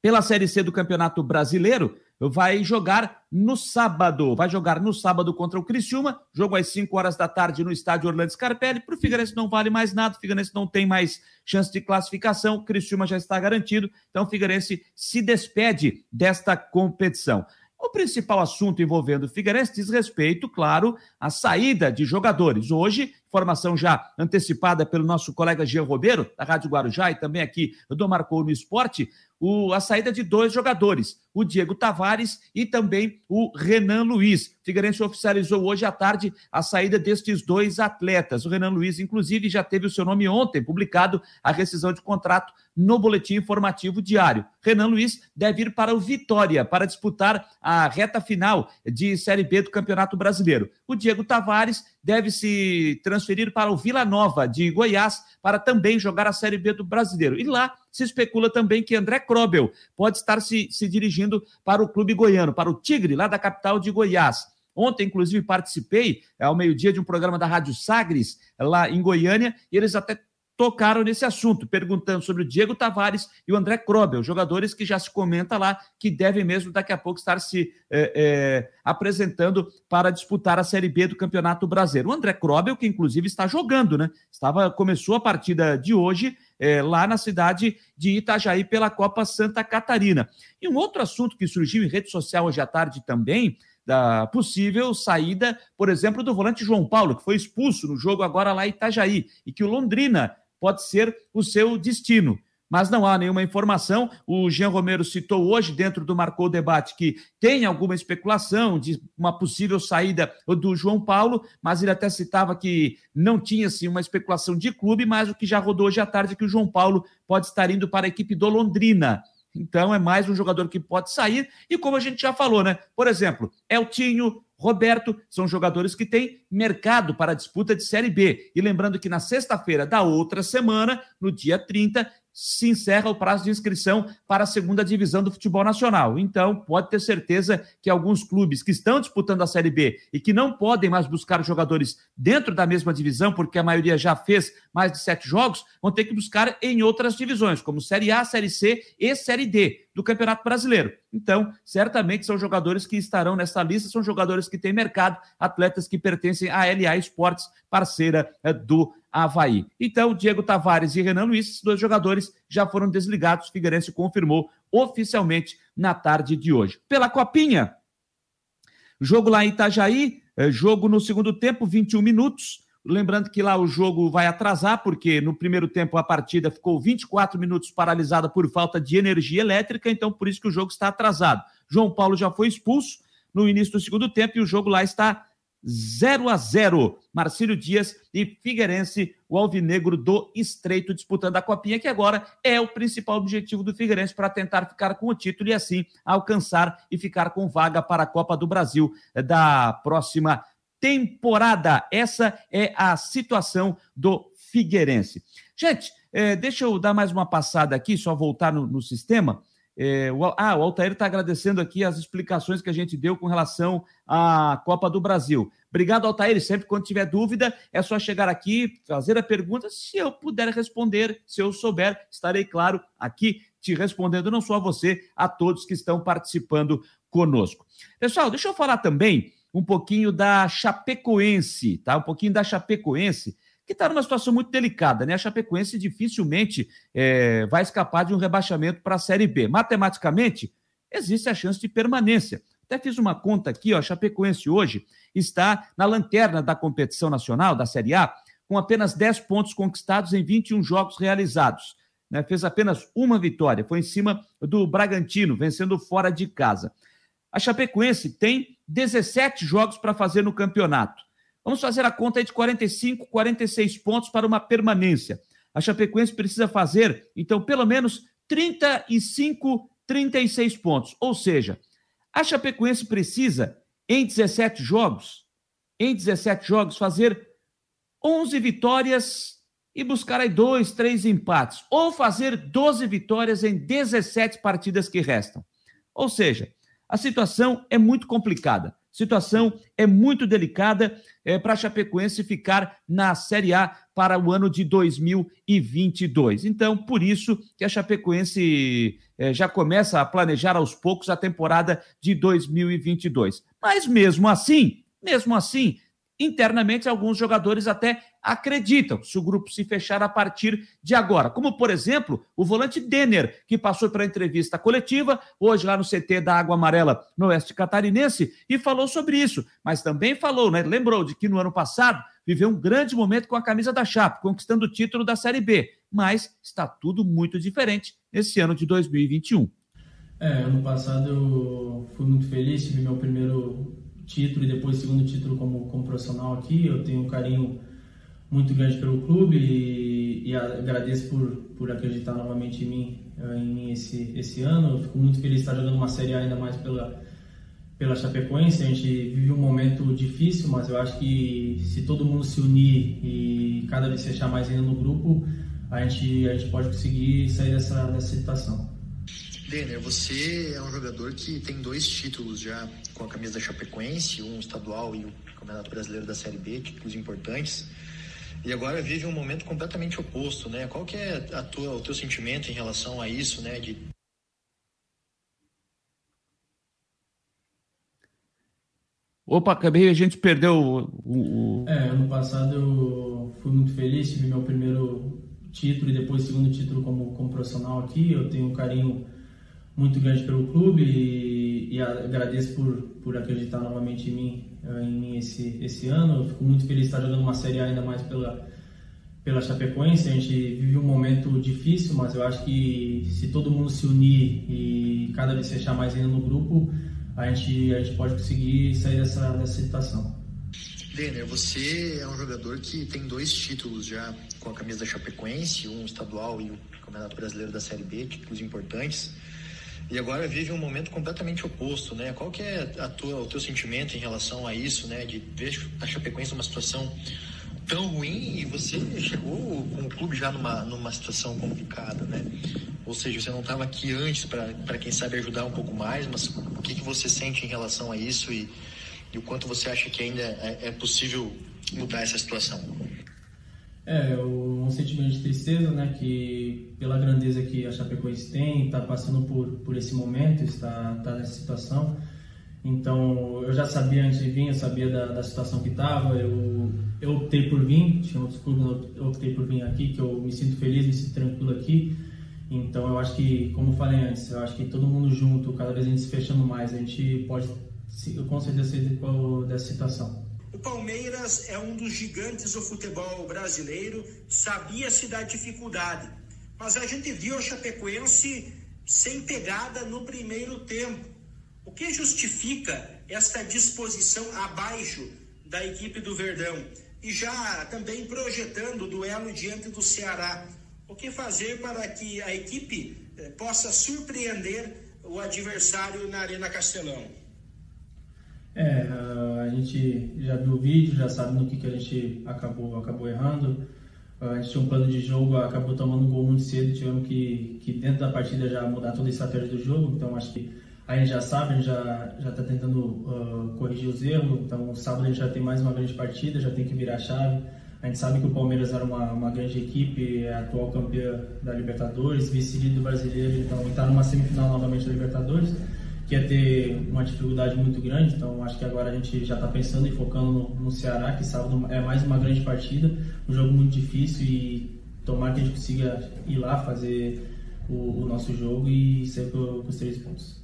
pela Série C do Campeonato Brasileiro, vai jogar no sábado. Vai jogar no sábado contra o Criciúma, jogo às 5 horas da tarde no estádio Orlando Scarpelli. Para o Figueirense não vale mais nada, o Figueirense não tem mais chance de classificação, o Criciúma já está garantido, então o Figueirense se despede desta competição. O principal assunto envolvendo o Figueirense diz respeito, claro, à saída de jogadores. Hoje, informação já antecipada pelo nosso colega Jean Robeiro, da Rádio Guarujá e também aqui do Marcou no Esporte, o, a saída de dois jogadores, o Diego Tavares e também o Renan Luiz. Figueirense oficializou hoje à tarde a saída destes dois atletas. O Renan Luiz, inclusive, já teve o seu nome ontem publicado a rescisão de contrato no boletim informativo diário. Renan Luiz deve ir para o Vitória para disputar a reta final de Série B do Campeonato Brasileiro. O Diego Tavares deve se transferir para o Vila Nova de Goiás para também jogar a Série B do Brasileiro. E lá se especula também que André Krobel pode estar se, se dirigindo para o clube goiano, para o Tigre, lá da capital de Goiás. Ontem, inclusive, participei ao meio-dia de um programa da Rádio Sagres, lá em Goiânia, e eles até tocaram nesse assunto, perguntando sobre o Diego Tavares e o André Krobel, jogadores que já se comenta lá que devem mesmo daqui a pouco estar se é, é, apresentando para disputar a Série B do Campeonato Brasileiro. O André Krobel, que inclusive está jogando, né? Estava, começou a partida de hoje é, lá na cidade de Itajaí pela Copa Santa Catarina. E um outro assunto que surgiu em rede social hoje à tarde também, da possível saída, por exemplo, do volante João Paulo, que foi expulso no jogo agora lá em Itajaí, e que o Londrina pode ser o seu destino. Mas não há nenhuma informação. O Jean Romero citou hoje, dentro do Marcou Debate, que tem alguma especulação de uma possível saída do João Paulo, mas ele até citava que não tinha assim, uma especulação de clube, mas o que já rodou hoje à tarde é que o João Paulo pode estar indo para a equipe do Londrina. Então é mais um jogador que pode sair. E como a gente já falou, né? Por exemplo, Eltinho, Roberto, são jogadores que têm mercado para disputa de Série B. E lembrando que na sexta-feira da outra semana, no dia 30, se encerra o prazo de inscrição para a segunda divisão do futebol nacional. Então, pode ter certeza que alguns clubes que estão disputando a Série B e que não podem mais buscar jogadores dentro da mesma divisão, porque a maioria já fez mais de sete jogos, vão ter que buscar em outras divisões, como Série A, Série C e Série D do Campeonato Brasileiro. Então, certamente são jogadores que estarão nessa lista, são jogadores que têm mercado, atletas que pertencem à LA Esportes, parceira eh, do Havaí. Então, Diego Tavares e Renan Luiz, esses dois jogadores, já foram desligados. O Figueirense confirmou oficialmente na tarde de hoje. Pela Copinha, jogo lá em Itajaí, eh, jogo no segundo tempo, 21 minutos. Lembrando que lá o jogo vai atrasar, porque no primeiro tempo a partida ficou 24 minutos paralisada por falta de energia elétrica, então por isso que o jogo está atrasado. João Paulo já foi expulso no início do segundo tempo e o jogo lá está 0 a 0. Marcílio Dias e Figueirense, o alvinegro do Estreito, disputando a Copinha, que agora é o principal objetivo do Figueirense para tentar ficar com o título e assim alcançar e ficar com vaga para a Copa do Brasil da próxima temporada. Essa é a situação do Figueirense. Gente, é, deixa eu dar mais uma passada aqui, só voltar no, no sistema. É, o, ah, o Altair está agradecendo aqui as explicações que a gente deu com relação à Copa do Brasil. Obrigado, Altair. Sempre quando tiver dúvida, é só chegar aqui, fazer a pergunta. Se eu puder responder, se eu souber, estarei, claro, aqui te respondendo, não só a você, a todos que estão participando conosco. Pessoal, deixa eu falar também um pouquinho da Chapecoense, tá? Um pouquinho da Chapecoense que está numa situação muito delicada, né? A Chapecoense dificilmente é, vai escapar de um rebaixamento para a Série B. Matematicamente, existe a chance de permanência. Até fiz uma conta aqui, ó, a Chapecoense hoje está na lanterna da competição nacional, da Série A, com apenas 10 pontos conquistados em 21 jogos realizados. Né? Fez apenas uma vitória, foi em cima do Bragantino, vencendo fora de casa. A Chapecoense tem 17 jogos para fazer no campeonato. Vamos fazer a conta de 45, 46 pontos para uma permanência. A Chapecoense precisa fazer, então, pelo menos 35, 36 pontos. Ou seja, a Chapecoense precisa, em 17 jogos, em 17 jogos, fazer 11 vitórias e buscar aí dois, três empates. Ou fazer 12 vitórias em 17 partidas que restam. Ou seja, a situação é muito complicada situação é muito delicada é, para a Chapecoense ficar na Série A para o ano de 2022. Então, por isso que a Chapecoense é, já começa a planejar aos poucos a temporada de 2022. Mas mesmo assim, mesmo assim, internamente alguns jogadores até acreditam se o grupo se fechar a partir de agora. Como, por exemplo, o volante Denner, que passou para entrevista coletiva, hoje lá no CT da Água Amarela, no Oeste Catarinense, e falou sobre isso. Mas também falou, né? Lembrou de que no ano passado viveu um grande momento com a camisa da Chape, conquistando o título da Série B. Mas está tudo muito diferente nesse ano de 2021. É, ano passado eu fui muito feliz, tive meu primeiro título e depois segundo título como, como profissional aqui. Eu tenho um carinho muito grande pelo clube e, e agradeço por, por acreditar novamente em mim, eh, em mim esse, esse ano. Eu fico muito feliz de estar jogando uma Série A ainda mais pela, pela Chapecoense. A gente vive um momento difícil, mas eu acho que se todo mundo se unir e cada vez fechar mais ainda no grupo, a gente, a gente pode conseguir sair dessa, dessa situação. Denner, você é um jogador que tem dois títulos já com a camisa da Chapecoense, um estadual e o Campeonato Brasileiro da Série B, títulos importantes. E agora vive um momento completamente oposto, né? Qual que é a tua, o teu sentimento em relação a isso, né? De... Opa, acabei, a gente perdeu o, o... É, ano passado eu fui muito feliz, tive meu primeiro título e depois segundo título como, como profissional aqui. Eu tenho um carinho muito grande pelo clube e, e agradeço por, por acreditar novamente em mim, eh, em mim esse, esse ano. Eu fico muito feliz de estar jogando uma Série A ainda mais pela, pela Chapecoense. A gente vive um momento difícil, mas eu acho que se todo mundo se unir e cada vez fechar mais ainda no grupo, a gente, a gente pode conseguir sair dessa, dessa situação. Denner, você é um jogador que tem dois títulos já com a camisa da Chapecoense, um estadual e o Campeonato Brasileiro da Série B, títulos importantes e agora vive um momento completamente oposto, né? Qual que é a tua, o teu sentimento em relação a isso, né? De ver a Chapecoense numa situação tão ruim e você chegou com o clube já numa, numa situação complicada, né? Ou seja, você não estava aqui antes para quem sabe ajudar um pouco mais, mas o que, que você sente em relação a isso e, e o quanto você acha que ainda é, é possível mudar essa situação? É, um sentimento de tristeza, né, que pela grandeza que a Chapecoense tem, está passando por, por esse momento, está, está nessa situação. Então, eu já sabia antes de vir, eu sabia da, da situação que estava, eu, eu optei por vir, tinha outros clubes, eu optei por vir aqui, que eu me sinto feliz, me sinto tranquilo aqui. Então, eu acho que, como falei antes, eu acho que todo mundo junto, cada vez a gente se fechando mais, a gente pode, com certeza, sair dessa situação. O Palmeiras é um dos gigantes do futebol brasileiro, sabia-se da dificuldade, mas a gente viu a Chapecoense sem pegada no primeiro tempo. O que justifica esta disposição abaixo da equipe do Verdão? E já também projetando o duelo diante do Ceará. O que fazer para que a equipe eh, possa surpreender o adversário na Arena Castelão? É, a gente já viu o vídeo, já sabe no que, que a gente acabou, acabou errando. A gente tinha um plano de jogo, acabou tomando um gol muito cedo, tivemos que, que dentro da partida já mudar toda a estratégia do jogo, então acho que a gente já sabe, a gente já está tentando uh, corrigir os erros, então sábado a gente já tem mais uma grande partida, já tem que virar a chave. A gente sabe que o Palmeiras era uma, uma grande equipe, é atual campeã da Libertadores, vice do brasileiro, então está numa semifinal novamente da Libertadores que ia ter uma dificuldade muito grande, então acho que agora a gente já está pensando e focando no, no, Ceará, que sábado é mais uma grande partida, um jogo muito difícil e tomar que a gente consiga ir lá fazer o, o nosso jogo e ser com os três pontos.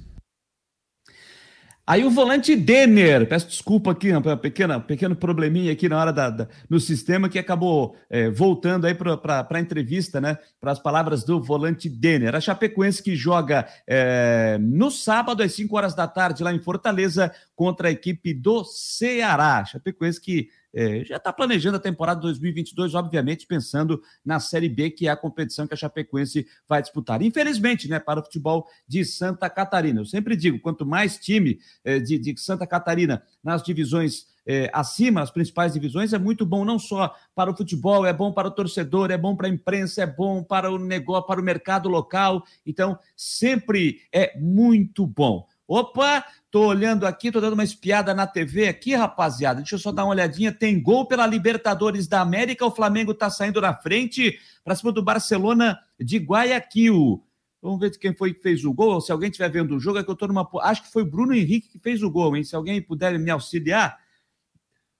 Aí o volante Denner, peço desculpa aqui, um pequena, pequeno probleminha aqui na hora da, da no sistema que acabou é, voltando aí para a entrevista, né? Para as palavras do volante Denner. A Chapecoense que joga é, no sábado às 5 horas da tarde lá em Fortaleza contra a equipe do Ceará. Chapecoense que é, já está planejando a temporada 2022, obviamente pensando na Série B, que é a competição que a Chapecoense vai disputar. Infelizmente, né, para o futebol de Santa Catarina. Eu sempre digo, quanto mais time é, de, de, Santa Catarina nas divisões é, acima, as principais divisões, é muito bom não só para o futebol, é bom para o torcedor, é bom para a imprensa, é bom para o negócio, para o mercado local. Então, sempre é muito bom. Opa, tô olhando aqui, tô dando uma espiada na TV aqui, rapaziada. Deixa eu só dar uma olhadinha. Tem gol pela Libertadores da América. O Flamengo tá saindo na frente para cima do Barcelona de Guayaquil. Vamos ver quem foi que fez o gol. Se alguém estiver vendo o jogo, é que eu tô numa. Acho que foi Bruno Henrique que fez o gol, hein? Se alguém puder me auxiliar.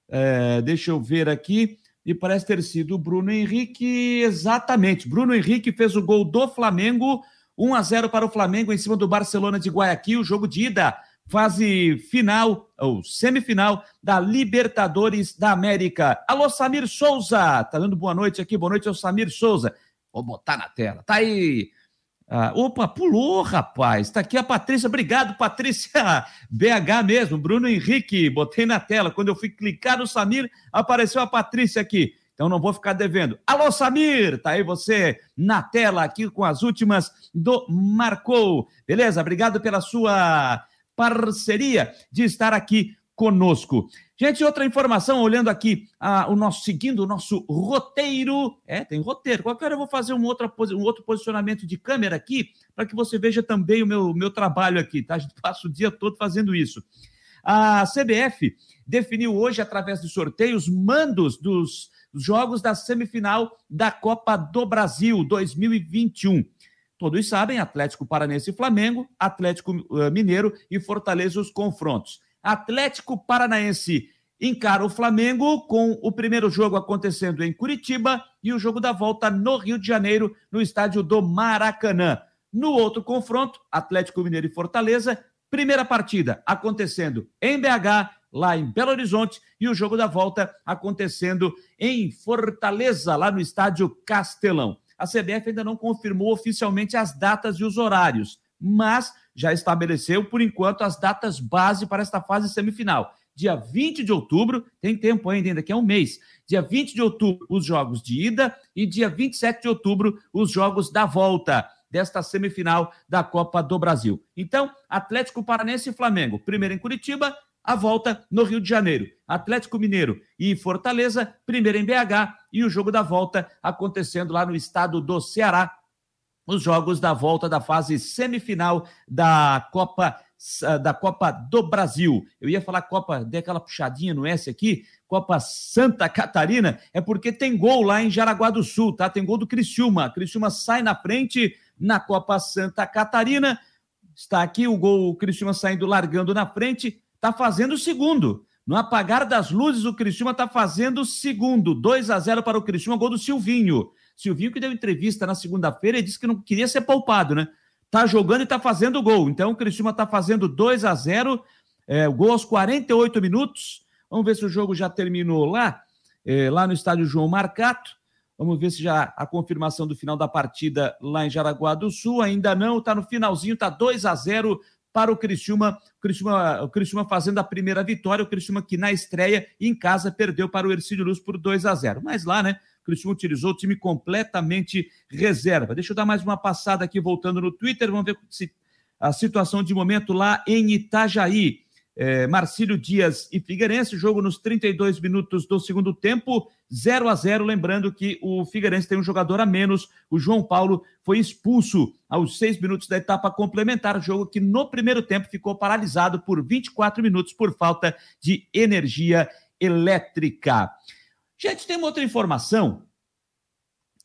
É, deixa eu ver aqui. E parece ter sido o Bruno Henrique, exatamente. Bruno Henrique fez o gol do Flamengo 1 a 0 para o Flamengo em cima do Barcelona de Guayaquil, jogo de ida, fase final ou semifinal da Libertadores da América. Alô, Samir Souza, tá dando boa noite aqui, boa noite ao Samir Souza. Vou botar na tela, tá aí. Ah, opa, pulou, rapaz. Tá aqui a Patrícia. Obrigado, Patrícia. (laughs) BH mesmo, Bruno Henrique. Botei na tela. Quando eu fui clicar no Samir, apareceu a Patrícia aqui. Então não vou ficar devendo. Alô, Samir! Tá aí você na tela aqui com as últimas do Marcou. Beleza? Obrigado pela sua parceria de estar aqui conosco. Gente, outra informação, olhando aqui ah, o nosso, seguindo o nosso roteiro. É, tem roteiro. Qualquer hora eu vou fazer um outro, um outro posicionamento de câmera aqui, para que você veja também o meu, meu trabalho aqui, tá? A gente passa o dia todo fazendo isso. A CBF definiu hoje, através de sorteios, mandos dos jogos da semifinal da Copa do Brasil 2021. Todos sabem, Atlético Paranense e Flamengo, Atlético eh, Mineiro e Fortaleza os confrontos. Atlético Paranaense encara o Flamengo com o primeiro jogo acontecendo em Curitiba e o jogo da volta no Rio de Janeiro, no estádio do Maracanã. No outro confronto, Atlético Mineiro e Fortaleza, primeira partida acontecendo em BH lá em Belo Horizonte, e o jogo da volta acontecendo em Fortaleza, lá no estádio Castelão. A CBF ainda não confirmou oficialmente as datas e os horários, mas já estabeleceu, por enquanto, as datas base para esta fase semifinal. Dia 20 de outubro, tem tempo ainda, ainda que é um mês. Dia 20 de outubro, os jogos de ida, e dia 27 de outubro, os jogos da volta desta semifinal da Copa do Brasil. Então, Atlético Paranense e Flamengo, primeiro em Curitiba, a volta no Rio de Janeiro. Atlético Mineiro e Fortaleza, primeiro em BH, e o jogo da volta acontecendo lá no estado do Ceará. Os jogos da volta da fase semifinal da Copa da Copa do Brasil. Eu ia falar Copa, dei aquela puxadinha no S aqui, Copa Santa Catarina, é porque tem gol lá em Jaraguá do Sul, tá? Tem gol do Criciúma. Criciúma sai na frente na Copa Santa Catarina. Está aqui o gol, o Criciúma saindo largando na frente está fazendo o segundo. No apagar das luzes, o Cristiúma está fazendo o segundo. 2 a 0 para o Cristiúma, gol do Silvinho. Silvinho que deu entrevista na segunda-feira e disse que não queria ser poupado, né? Tá jogando e tá fazendo gol. Então o Cristiúma tá fazendo 2 a 0 é, gol aos 48 minutos. Vamos ver se o jogo já terminou lá, é, lá no estádio João Marcato. Vamos ver se já a confirmação do final da partida lá em Jaraguá do Sul. Ainda não, está no finalzinho, está 2 a 0 para o Criciúma, o Criciúma, o Criciúma fazendo a primeira vitória, o Criciúma que na estreia em casa perdeu para o Ercílio Luz por 2 a 0. Mas lá, né, o Criciúma utilizou o time completamente reserva. Deixa eu dar mais uma passada aqui voltando no Twitter, vamos ver se a situação de momento lá em Itajaí. É, Marcílio Dias e Figueirense, jogo nos 32 minutos do segundo tempo, 0 a 0 Lembrando que o Figueirense tem um jogador a menos, o João Paulo foi expulso aos seis minutos da etapa complementar, jogo que no primeiro tempo ficou paralisado por 24 minutos por falta de energia elétrica. Gente, tem uma outra informação.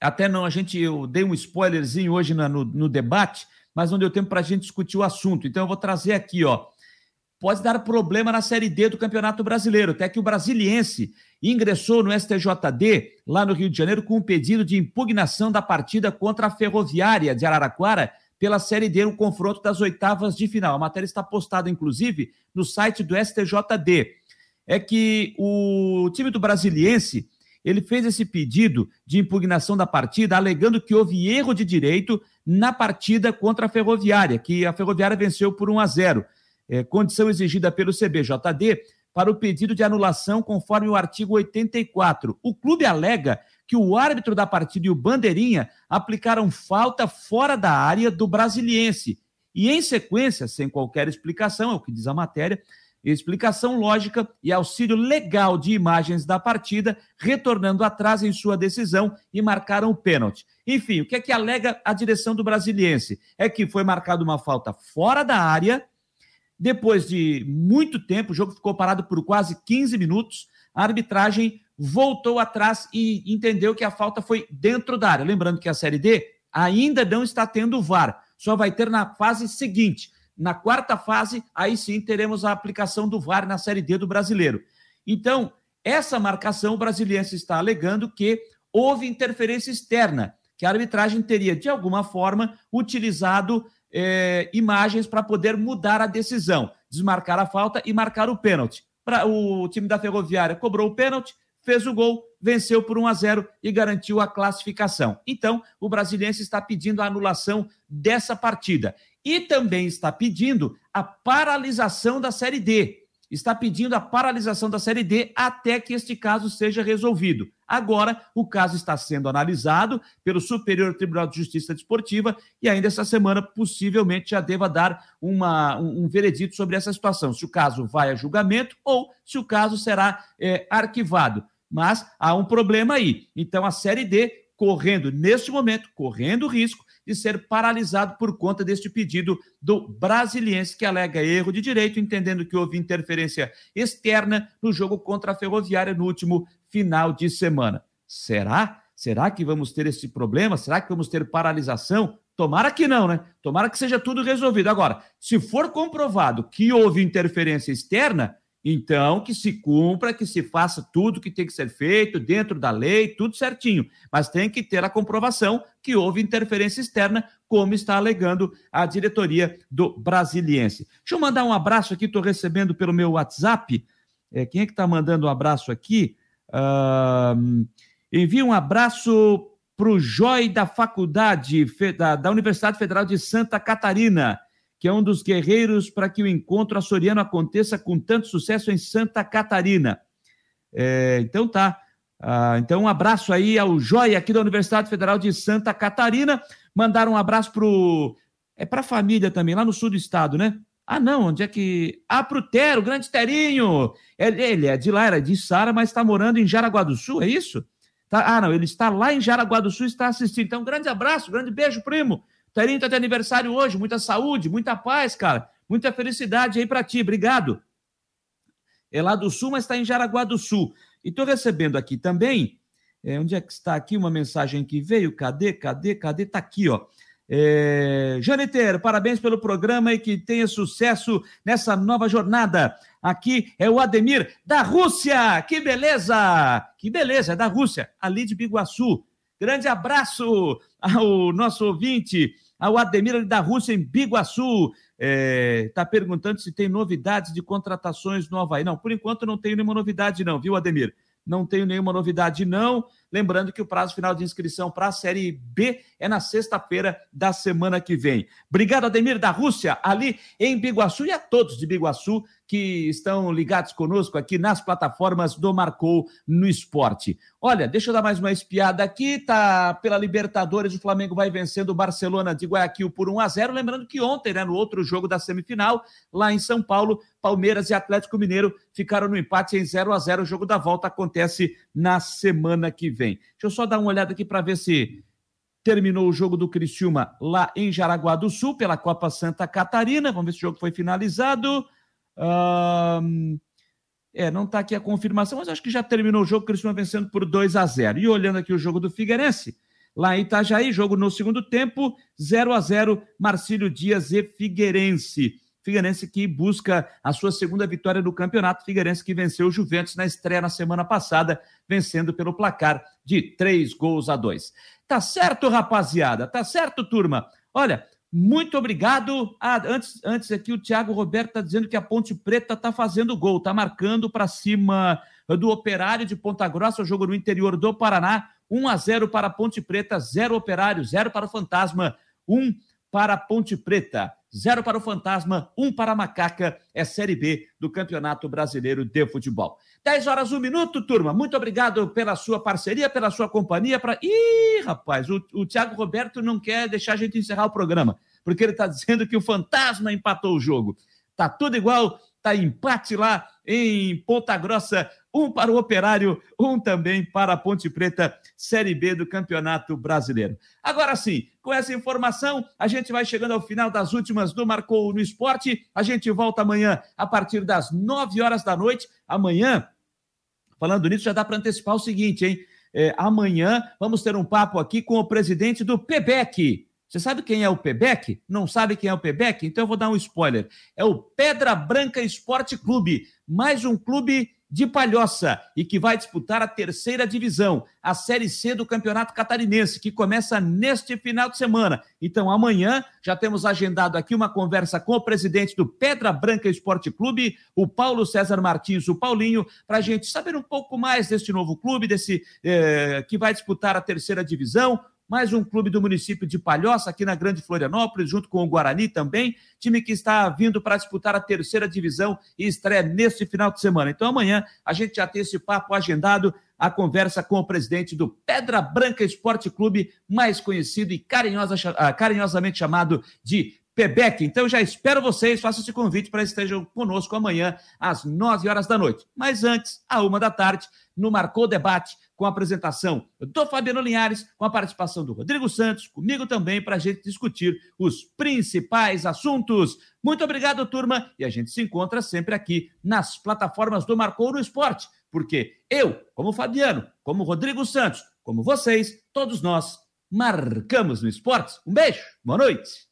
Até não, a gente, eu dei um spoilerzinho hoje no, no debate, mas não deu tempo para a gente discutir o assunto. Então eu vou trazer aqui, ó pode dar problema na Série D do Campeonato Brasileiro. Até que o Brasiliense ingressou no STJD, lá no Rio de Janeiro, com um pedido de impugnação da partida contra a Ferroviária de Araraquara pela Série D no confronto das oitavas de final. A matéria está postada, inclusive, no site do STJD. É que o time do Brasiliense ele fez esse pedido de impugnação da partida, alegando que houve erro de direito na partida contra a Ferroviária, que a Ferroviária venceu por 1 a 0 é, condição exigida pelo CBJD para o pedido de anulação conforme o artigo 84. O clube alega que o árbitro da partida e o bandeirinha aplicaram falta fora da área do brasiliense. E em sequência, sem qualquer explicação, é o que diz a matéria, explicação lógica e auxílio legal de imagens da partida, retornando atrás em sua decisão e marcaram o pênalti. Enfim, o que é que alega a direção do brasiliense? É que foi marcada uma falta fora da área depois de muito tempo, o jogo ficou parado por quase 15 minutos. A arbitragem voltou atrás e entendeu que a falta foi dentro da área. Lembrando que a Série D ainda não está tendo VAR, só vai ter na fase seguinte. Na quarta fase, aí sim teremos a aplicação do VAR na Série D do brasileiro. Então, essa marcação, o brasileiro está alegando que houve interferência externa, que a arbitragem teria, de alguma forma, utilizado é, imagens para poder mudar a decisão, desmarcar a falta e marcar o pênalti. Pra, o time da Ferroviária cobrou o pênalti, fez o gol, venceu por 1 a 0 e garantiu a classificação. Então, o brasiliense está pedindo a anulação dessa partida e também está pedindo a paralisação da Série D está pedindo a paralisação da Série D até que este caso seja resolvido. Agora, o caso está sendo analisado pelo Superior Tribunal de Justiça Desportiva e ainda essa semana possivelmente já deva dar uma, um, um veredito sobre essa situação, se o caso vai a julgamento ou se o caso será é, arquivado. Mas há um problema aí. Então, a Série D correndo, neste momento, correndo risco de ser paralisado por conta deste pedido do brasiliense que alega erro de direito, entendendo que houve interferência externa no jogo contra a Ferroviária no último final de semana. Será? Será que vamos ter esse problema? Será que vamos ter paralisação? Tomara que não, né? Tomara que seja tudo resolvido. Agora, se for comprovado que houve interferência externa, então, que se cumpra, que se faça tudo que tem que ser feito dentro da lei, tudo certinho. Mas tem que ter a comprovação que houve interferência externa, como está alegando a diretoria do Brasiliense. Deixa eu mandar um abraço aqui, estou recebendo pelo meu WhatsApp. É, quem é que está mandando um abraço aqui? Uh, envia um abraço para o Joy da Faculdade, da, da Universidade Federal de Santa Catarina que é um dos guerreiros para que o encontro açoriano aconteça com tanto sucesso em Santa Catarina. É, então tá. Ah, então, um abraço aí ao Joia aqui da Universidade Federal de Santa Catarina. Mandar um abraço pro. É para a família também, lá no sul do estado, né? Ah, não, onde é que. Ah, pro Tero, grande Terinho! Ele, ele é de lá, era de Sara, mas está morando em Jaraguá do Sul, é isso? Tá, ah, não, ele está lá em Jaraguá do Sul está assistindo. Então, um grande abraço, grande beijo, primo. Terinho tá de aniversário hoje, muita saúde, muita paz, cara. Muita felicidade aí para ti, obrigado. É lá do Sul, mas está em Jaraguá do Sul. E estou recebendo aqui também, é, onde é que está aqui uma mensagem que veio? Cadê, cadê, cadê? Está aqui, ó. É, parabéns pelo programa e que tenha sucesso nessa nova jornada. Aqui é o Ademir da Rússia. Que beleza! Que beleza, é da Rússia, ali de Biguaçu. Grande abraço ao nosso ouvinte ao Ademir da Rússia, em Biguaçu. Está é, tá perguntando se tem novidades de contratações no Havaí. Não, por enquanto não tenho nenhuma novidade, não, viu, Ademir? Não tenho nenhuma novidade, não. Lembrando que o prazo final de inscrição para a Série B é na sexta-feira da semana que vem. Obrigado, Ademir da Rússia, ali em Biguaçu e a todos de Biguaçu que estão ligados conosco aqui nas plataformas do Marcou no Esporte. Olha, deixa eu dar mais uma espiada aqui, tá pela Libertadores, o Flamengo vai vencendo o Barcelona de Guayaquil por 1 a 0, lembrando que ontem, né, no outro jogo da semifinal, lá em São Paulo, Palmeiras e Atlético Mineiro ficaram no empate em 0 a 0. O jogo da volta acontece na semana que vem. Deixa eu só dar uma olhada aqui para ver se terminou o jogo do Criciúma lá em Jaraguá do Sul pela Copa Santa Catarina. Vamos ver se o jogo foi finalizado. Um, é, não está aqui a confirmação, mas acho que já terminou o jogo, o Criciúma vencendo por 2 a 0. E olhando aqui o jogo do Figueirense, lá em Itajaí, jogo no segundo tempo, 0 a 0, Marcílio Dias e Figueirense. Figueirense que busca a sua segunda vitória no campeonato. Figueirense que venceu o Juventus na estreia na semana passada, vencendo pelo placar de três gols a dois. Tá certo, rapaziada? Tá certo, turma? Olha, muito obrigado. Ah, antes, antes aqui o Thiago Roberto está dizendo que a Ponte Preta está fazendo gol, está marcando para cima do Operário de Ponta Grossa, jogo no interior do Paraná. 1 a 0 para a Ponte Preta, 0 Operário, 0 para o Fantasma, 1 para a Ponte Preta, 0 para o Fantasma, 1 para a Macaca. É Série B do Campeonato Brasileiro de Futebol. 10 horas, 1 minuto, turma. Muito obrigado pela sua parceria, pela sua companhia. Pra... Ih, rapaz, o, o Thiago Roberto não quer deixar a gente encerrar o programa porque ele está (laughs) dizendo que o Fantasma empatou o jogo. Tá tudo igual, tá empate lá em Ponta Grossa, um para o Operário, um também para a Ponte Preta, Série B do Campeonato Brasileiro. Agora sim, com essa informação, a gente vai chegando ao final das últimas do Marcou no Esporte. A gente volta amanhã a partir das 9 horas da noite. Amanhã, falando nisso, já dá para antecipar o seguinte, hein? É, amanhã vamos ter um papo aqui com o presidente do PEBEC, você sabe quem é o Pebec? Não sabe quem é o Pebec? Então eu vou dar um spoiler. É o Pedra Branca Esporte Clube, mais um clube de Palhoça e que vai disputar a terceira divisão, a Série C do Campeonato Catarinense, que começa neste final de semana. Então, amanhã já temos agendado aqui uma conversa com o presidente do Pedra Branca Esporte Clube, o Paulo César Martins, o Paulinho, para a gente saber um pouco mais deste novo clube, desse eh, que vai disputar a terceira divisão, mais um clube do município de Palhoça, aqui na Grande Florianópolis, junto com o Guarani também, time que está vindo para disputar a terceira divisão e estreia neste final de semana. Então amanhã a gente já tem esse papo agendado, a conversa com o presidente do Pedra Branca Esporte Clube, mais conhecido e carinhosa, ah, carinhosamente chamado de Pebec. Então já espero vocês, faço esse convite para estejam conosco amanhã às nove horas da noite. Mas antes, à uma da tarde, no Marcou Debate, com a apresentação do Fabiano Linhares, com a participação do Rodrigo Santos, comigo também, para a gente discutir os principais assuntos. Muito obrigado, turma, e a gente se encontra sempre aqui nas plataformas do Marcou no Esporte, porque eu, como Fabiano, como Rodrigo Santos, como vocês, todos nós marcamos no esporte. Um beijo, boa noite.